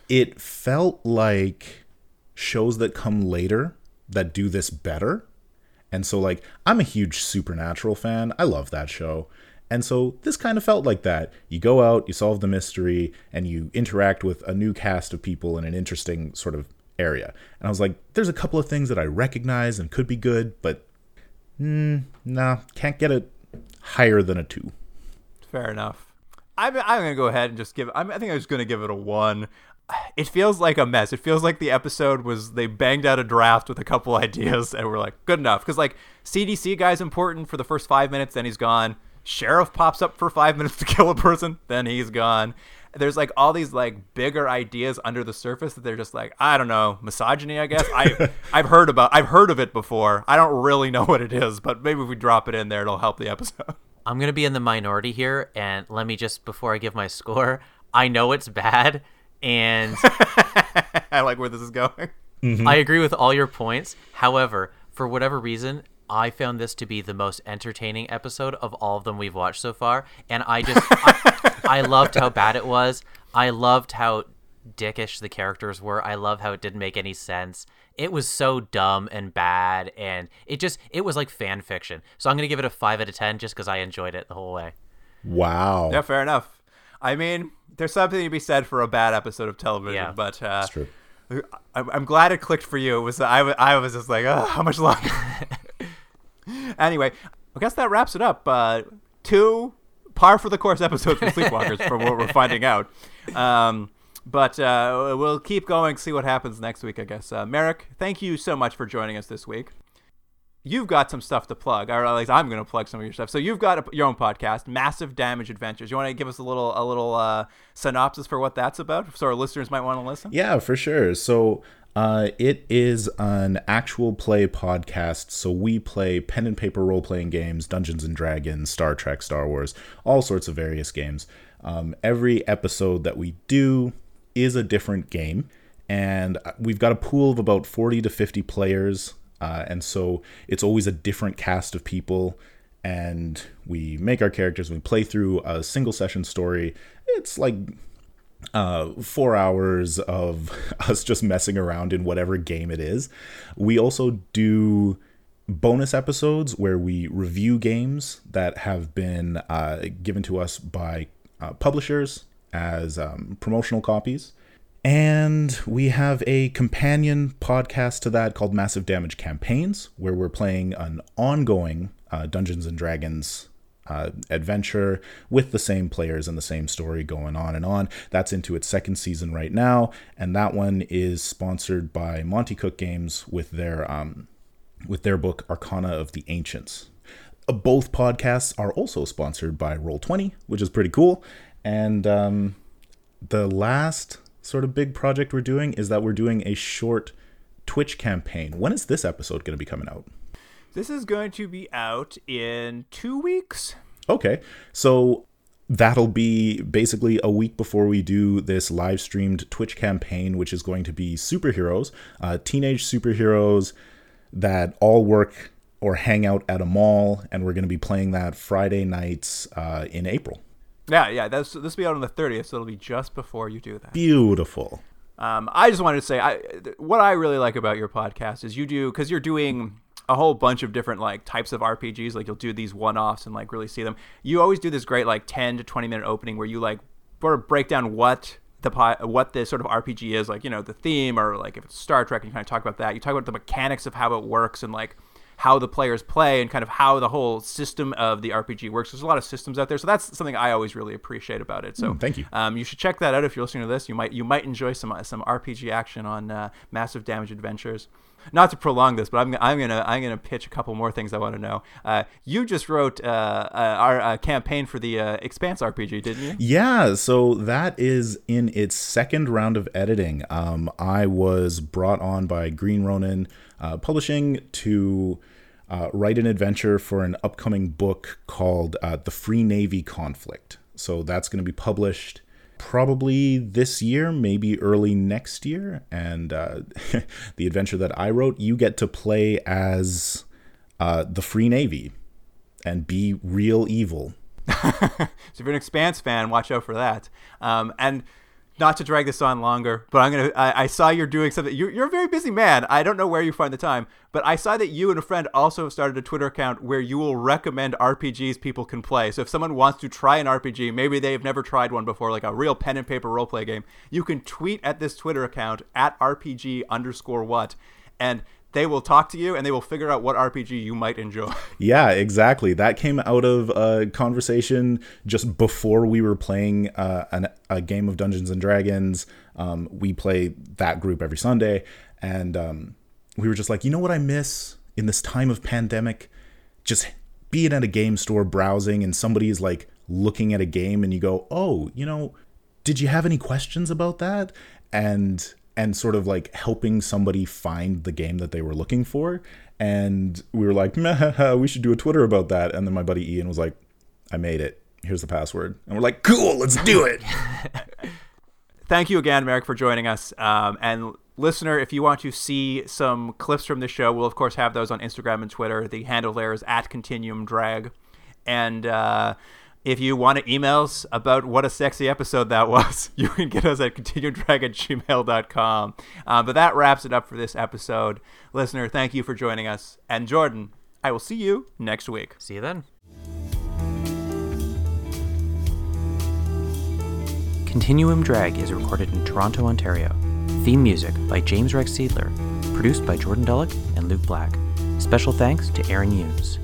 it felt like shows that come later that do this better. And so, like, I'm a huge Supernatural fan. I love that show. And so, this kind of felt like that. You go out, you solve the mystery, and you interact with a new cast of people in an interesting sort of area. And I was like, there's a couple of things that I recognize and could be good, but mm, nah, can't get it higher than a two. Fair enough. I'm, I'm gonna go ahead and just give. I'm, I think I was gonna give it a one. It feels like a mess. It feels like the episode was they banged out a draft with a couple ideas and we're like good enough because like CDC guy's important for the first five minutes, then he's gone. Sheriff pops up for five minutes to kill a person, then he's gone. There's like all these like bigger ideas under the surface that they're just like I don't know misogyny I guess I I've heard about I've heard of it before I don't really know what it is but maybe if we drop it in there it'll help the episode. I'm going to be in the minority here, and let me just, before I give my score, I know it's bad, and I like where this is going. Mm-hmm. I agree with all your points. However, for whatever reason, I found this to be the most entertaining episode of all of them we've watched so far, and I just I, I loved how bad it was. I loved how dickish the characters were. I love how it didn't make any sense. It was so dumb and bad, and it just it was like fan fiction. So I'm gonna give it a five out of ten just because I enjoyed it the whole way. Wow. Yeah, fair enough. I mean, there's something to be said for a bad episode of television, Yeah. but uh, That's true. I'm, I'm glad it clicked for you. It was I, I was just like, oh, how much longer? anyway, I guess that wraps it up. Uh, two par for the course episodes for Sleepwalkers, from what we're finding out. Um, but uh, we'll keep going, see what happens next week, I guess. Uh, Merrick, thank you so much for joining us this week. You've got some stuff to plug, or at least I'm going to plug some of your stuff. So you've got a, your own podcast, Massive Damage Adventures. You want to give us a little a little uh, synopsis for what that's about, so our listeners might want to listen? Yeah, for sure. So uh, it is an actual play podcast. So we play pen and paper role playing games, Dungeons and Dragons, Star Trek, Star Wars, all sorts of various games. Um, every episode that we do is a different game. And we've got a pool of about 40 to 50 players. Uh, and so it's always a different cast of people. And we make our characters, we play through a single session story. It's like uh, four hours of us just messing around in whatever game it is. We also do bonus episodes where we review games that have been uh, given to us by uh, publishers as um, promotional copies. And we have a companion podcast to that called Massive Damage Campaigns, where we're playing an ongoing uh, Dungeons and Dragons uh, adventure with the same players and the same story going on and on. That's into its second season right now, and that one is sponsored by Monte Cook Games with their um, with their book Arcana of the Ancients. Uh, Both podcasts are also sponsored by Roll20, which is pretty cool. And um, the last sort of big project we're doing is that we're doing a short Twitch campaign. When is this episode going to be coming out? This is going to be out in two weeks. Okay. So that'll be basically a week before we do this live streamed Twitch campaign, which is going to be superheroes, uh, teenage superheroes that all work or hang out at a mall. And we're going to be playing that Friday nights uh, in April. Yeah, yeah. That's this will be out on the 30th, so it'll be just before you do that. Beautiful. Um, I just wanted to say, I what I really like about your podcast is you do because you're doing a whole bunch of different like types of RPGs. Like you'll do these one-offs and like really see them. You always do this great like 10 to 20 minute opening where you like sort of break down what the what this sort of RPG is, like you know the theme or like if it's Star Trek, and you kind of talk about that. You talk about the mechanics of how it works and like how the players play and kind of how the whole system of the RPG works. There's a lot of systems out there, so that's something I always really appreciate about it. So Mm, thank you. Um, you should check that out if you're listening to this. You might you might enjoy some some RPG action on uh, Massive Damage Adventures. Not to prolong this, but I'm, I'm gonna I'm gonna pitch a couple more things I want to know. Uh, you just wrote uh, uh, our uh, campaign for the uh, Expanse RPG, didn't you? Yeah, so that is in its second round of editing. Um, I was brought on by Green Ronin uh, Publishing to write an adventure for an upcoming book called The Free Navy Conflict. So that's going to be published probably this year, maybe early next year. And uh, the adventure that I wrote, you get to play as uh, the Free Navy and be real evil. so if you're an Expanse fan, watch out for that. Um, and not to drag this on longer, but I'm gonna. I, I saw you're doing something. You're, you're a very busy man. I don't know where you find the time, but I saw that you and a friend also started a Twitter account where you will recommend RPGs people can play. So if someone wants to try an RPG, maybe they've never tried one before, like a real pen and paper role play game, you can tweet at this Twitter account at RPG underscore what, and they will talk to you and they will figure out what RPG you might enjoy. Yeah, exactly. That came out of a conversation just before we were playing uh, an, a game of Dungeons and Dragons. Um, we play that group every Sunday, and um, we were just like, you know what I miss in this time of pandemic? Just being at a game store browsing, and somebody is like looking at a game, and you go, oh, you know, did you have any questions about that? And and sort of like helping somebody find the game that they were looking for. And we were like, we should do a Twitter about that. And then my buddy Ian was like, I made it. Here's the password. And we're like, cool, let's do it. Thank you again, Merrick, for joining us. Um, and listener, if you want to see some clips from the show, we'll of course have those on Instagram and Twitter. The handle there is at Continuum Drag. And uh, if you want to email us about what a sexy episode that was, you can get us at continuumdrag Uh, but that wraps it up for this episode. Listener, thank you for joining us. And Jordan, I will see you next week. See you then. Continuum Drag is recorded in Toronto, Ontario. Theme music by James Rex Seidler. Produced by Jordan Dullock and Luke Black. Special thanks to Aaron Humes.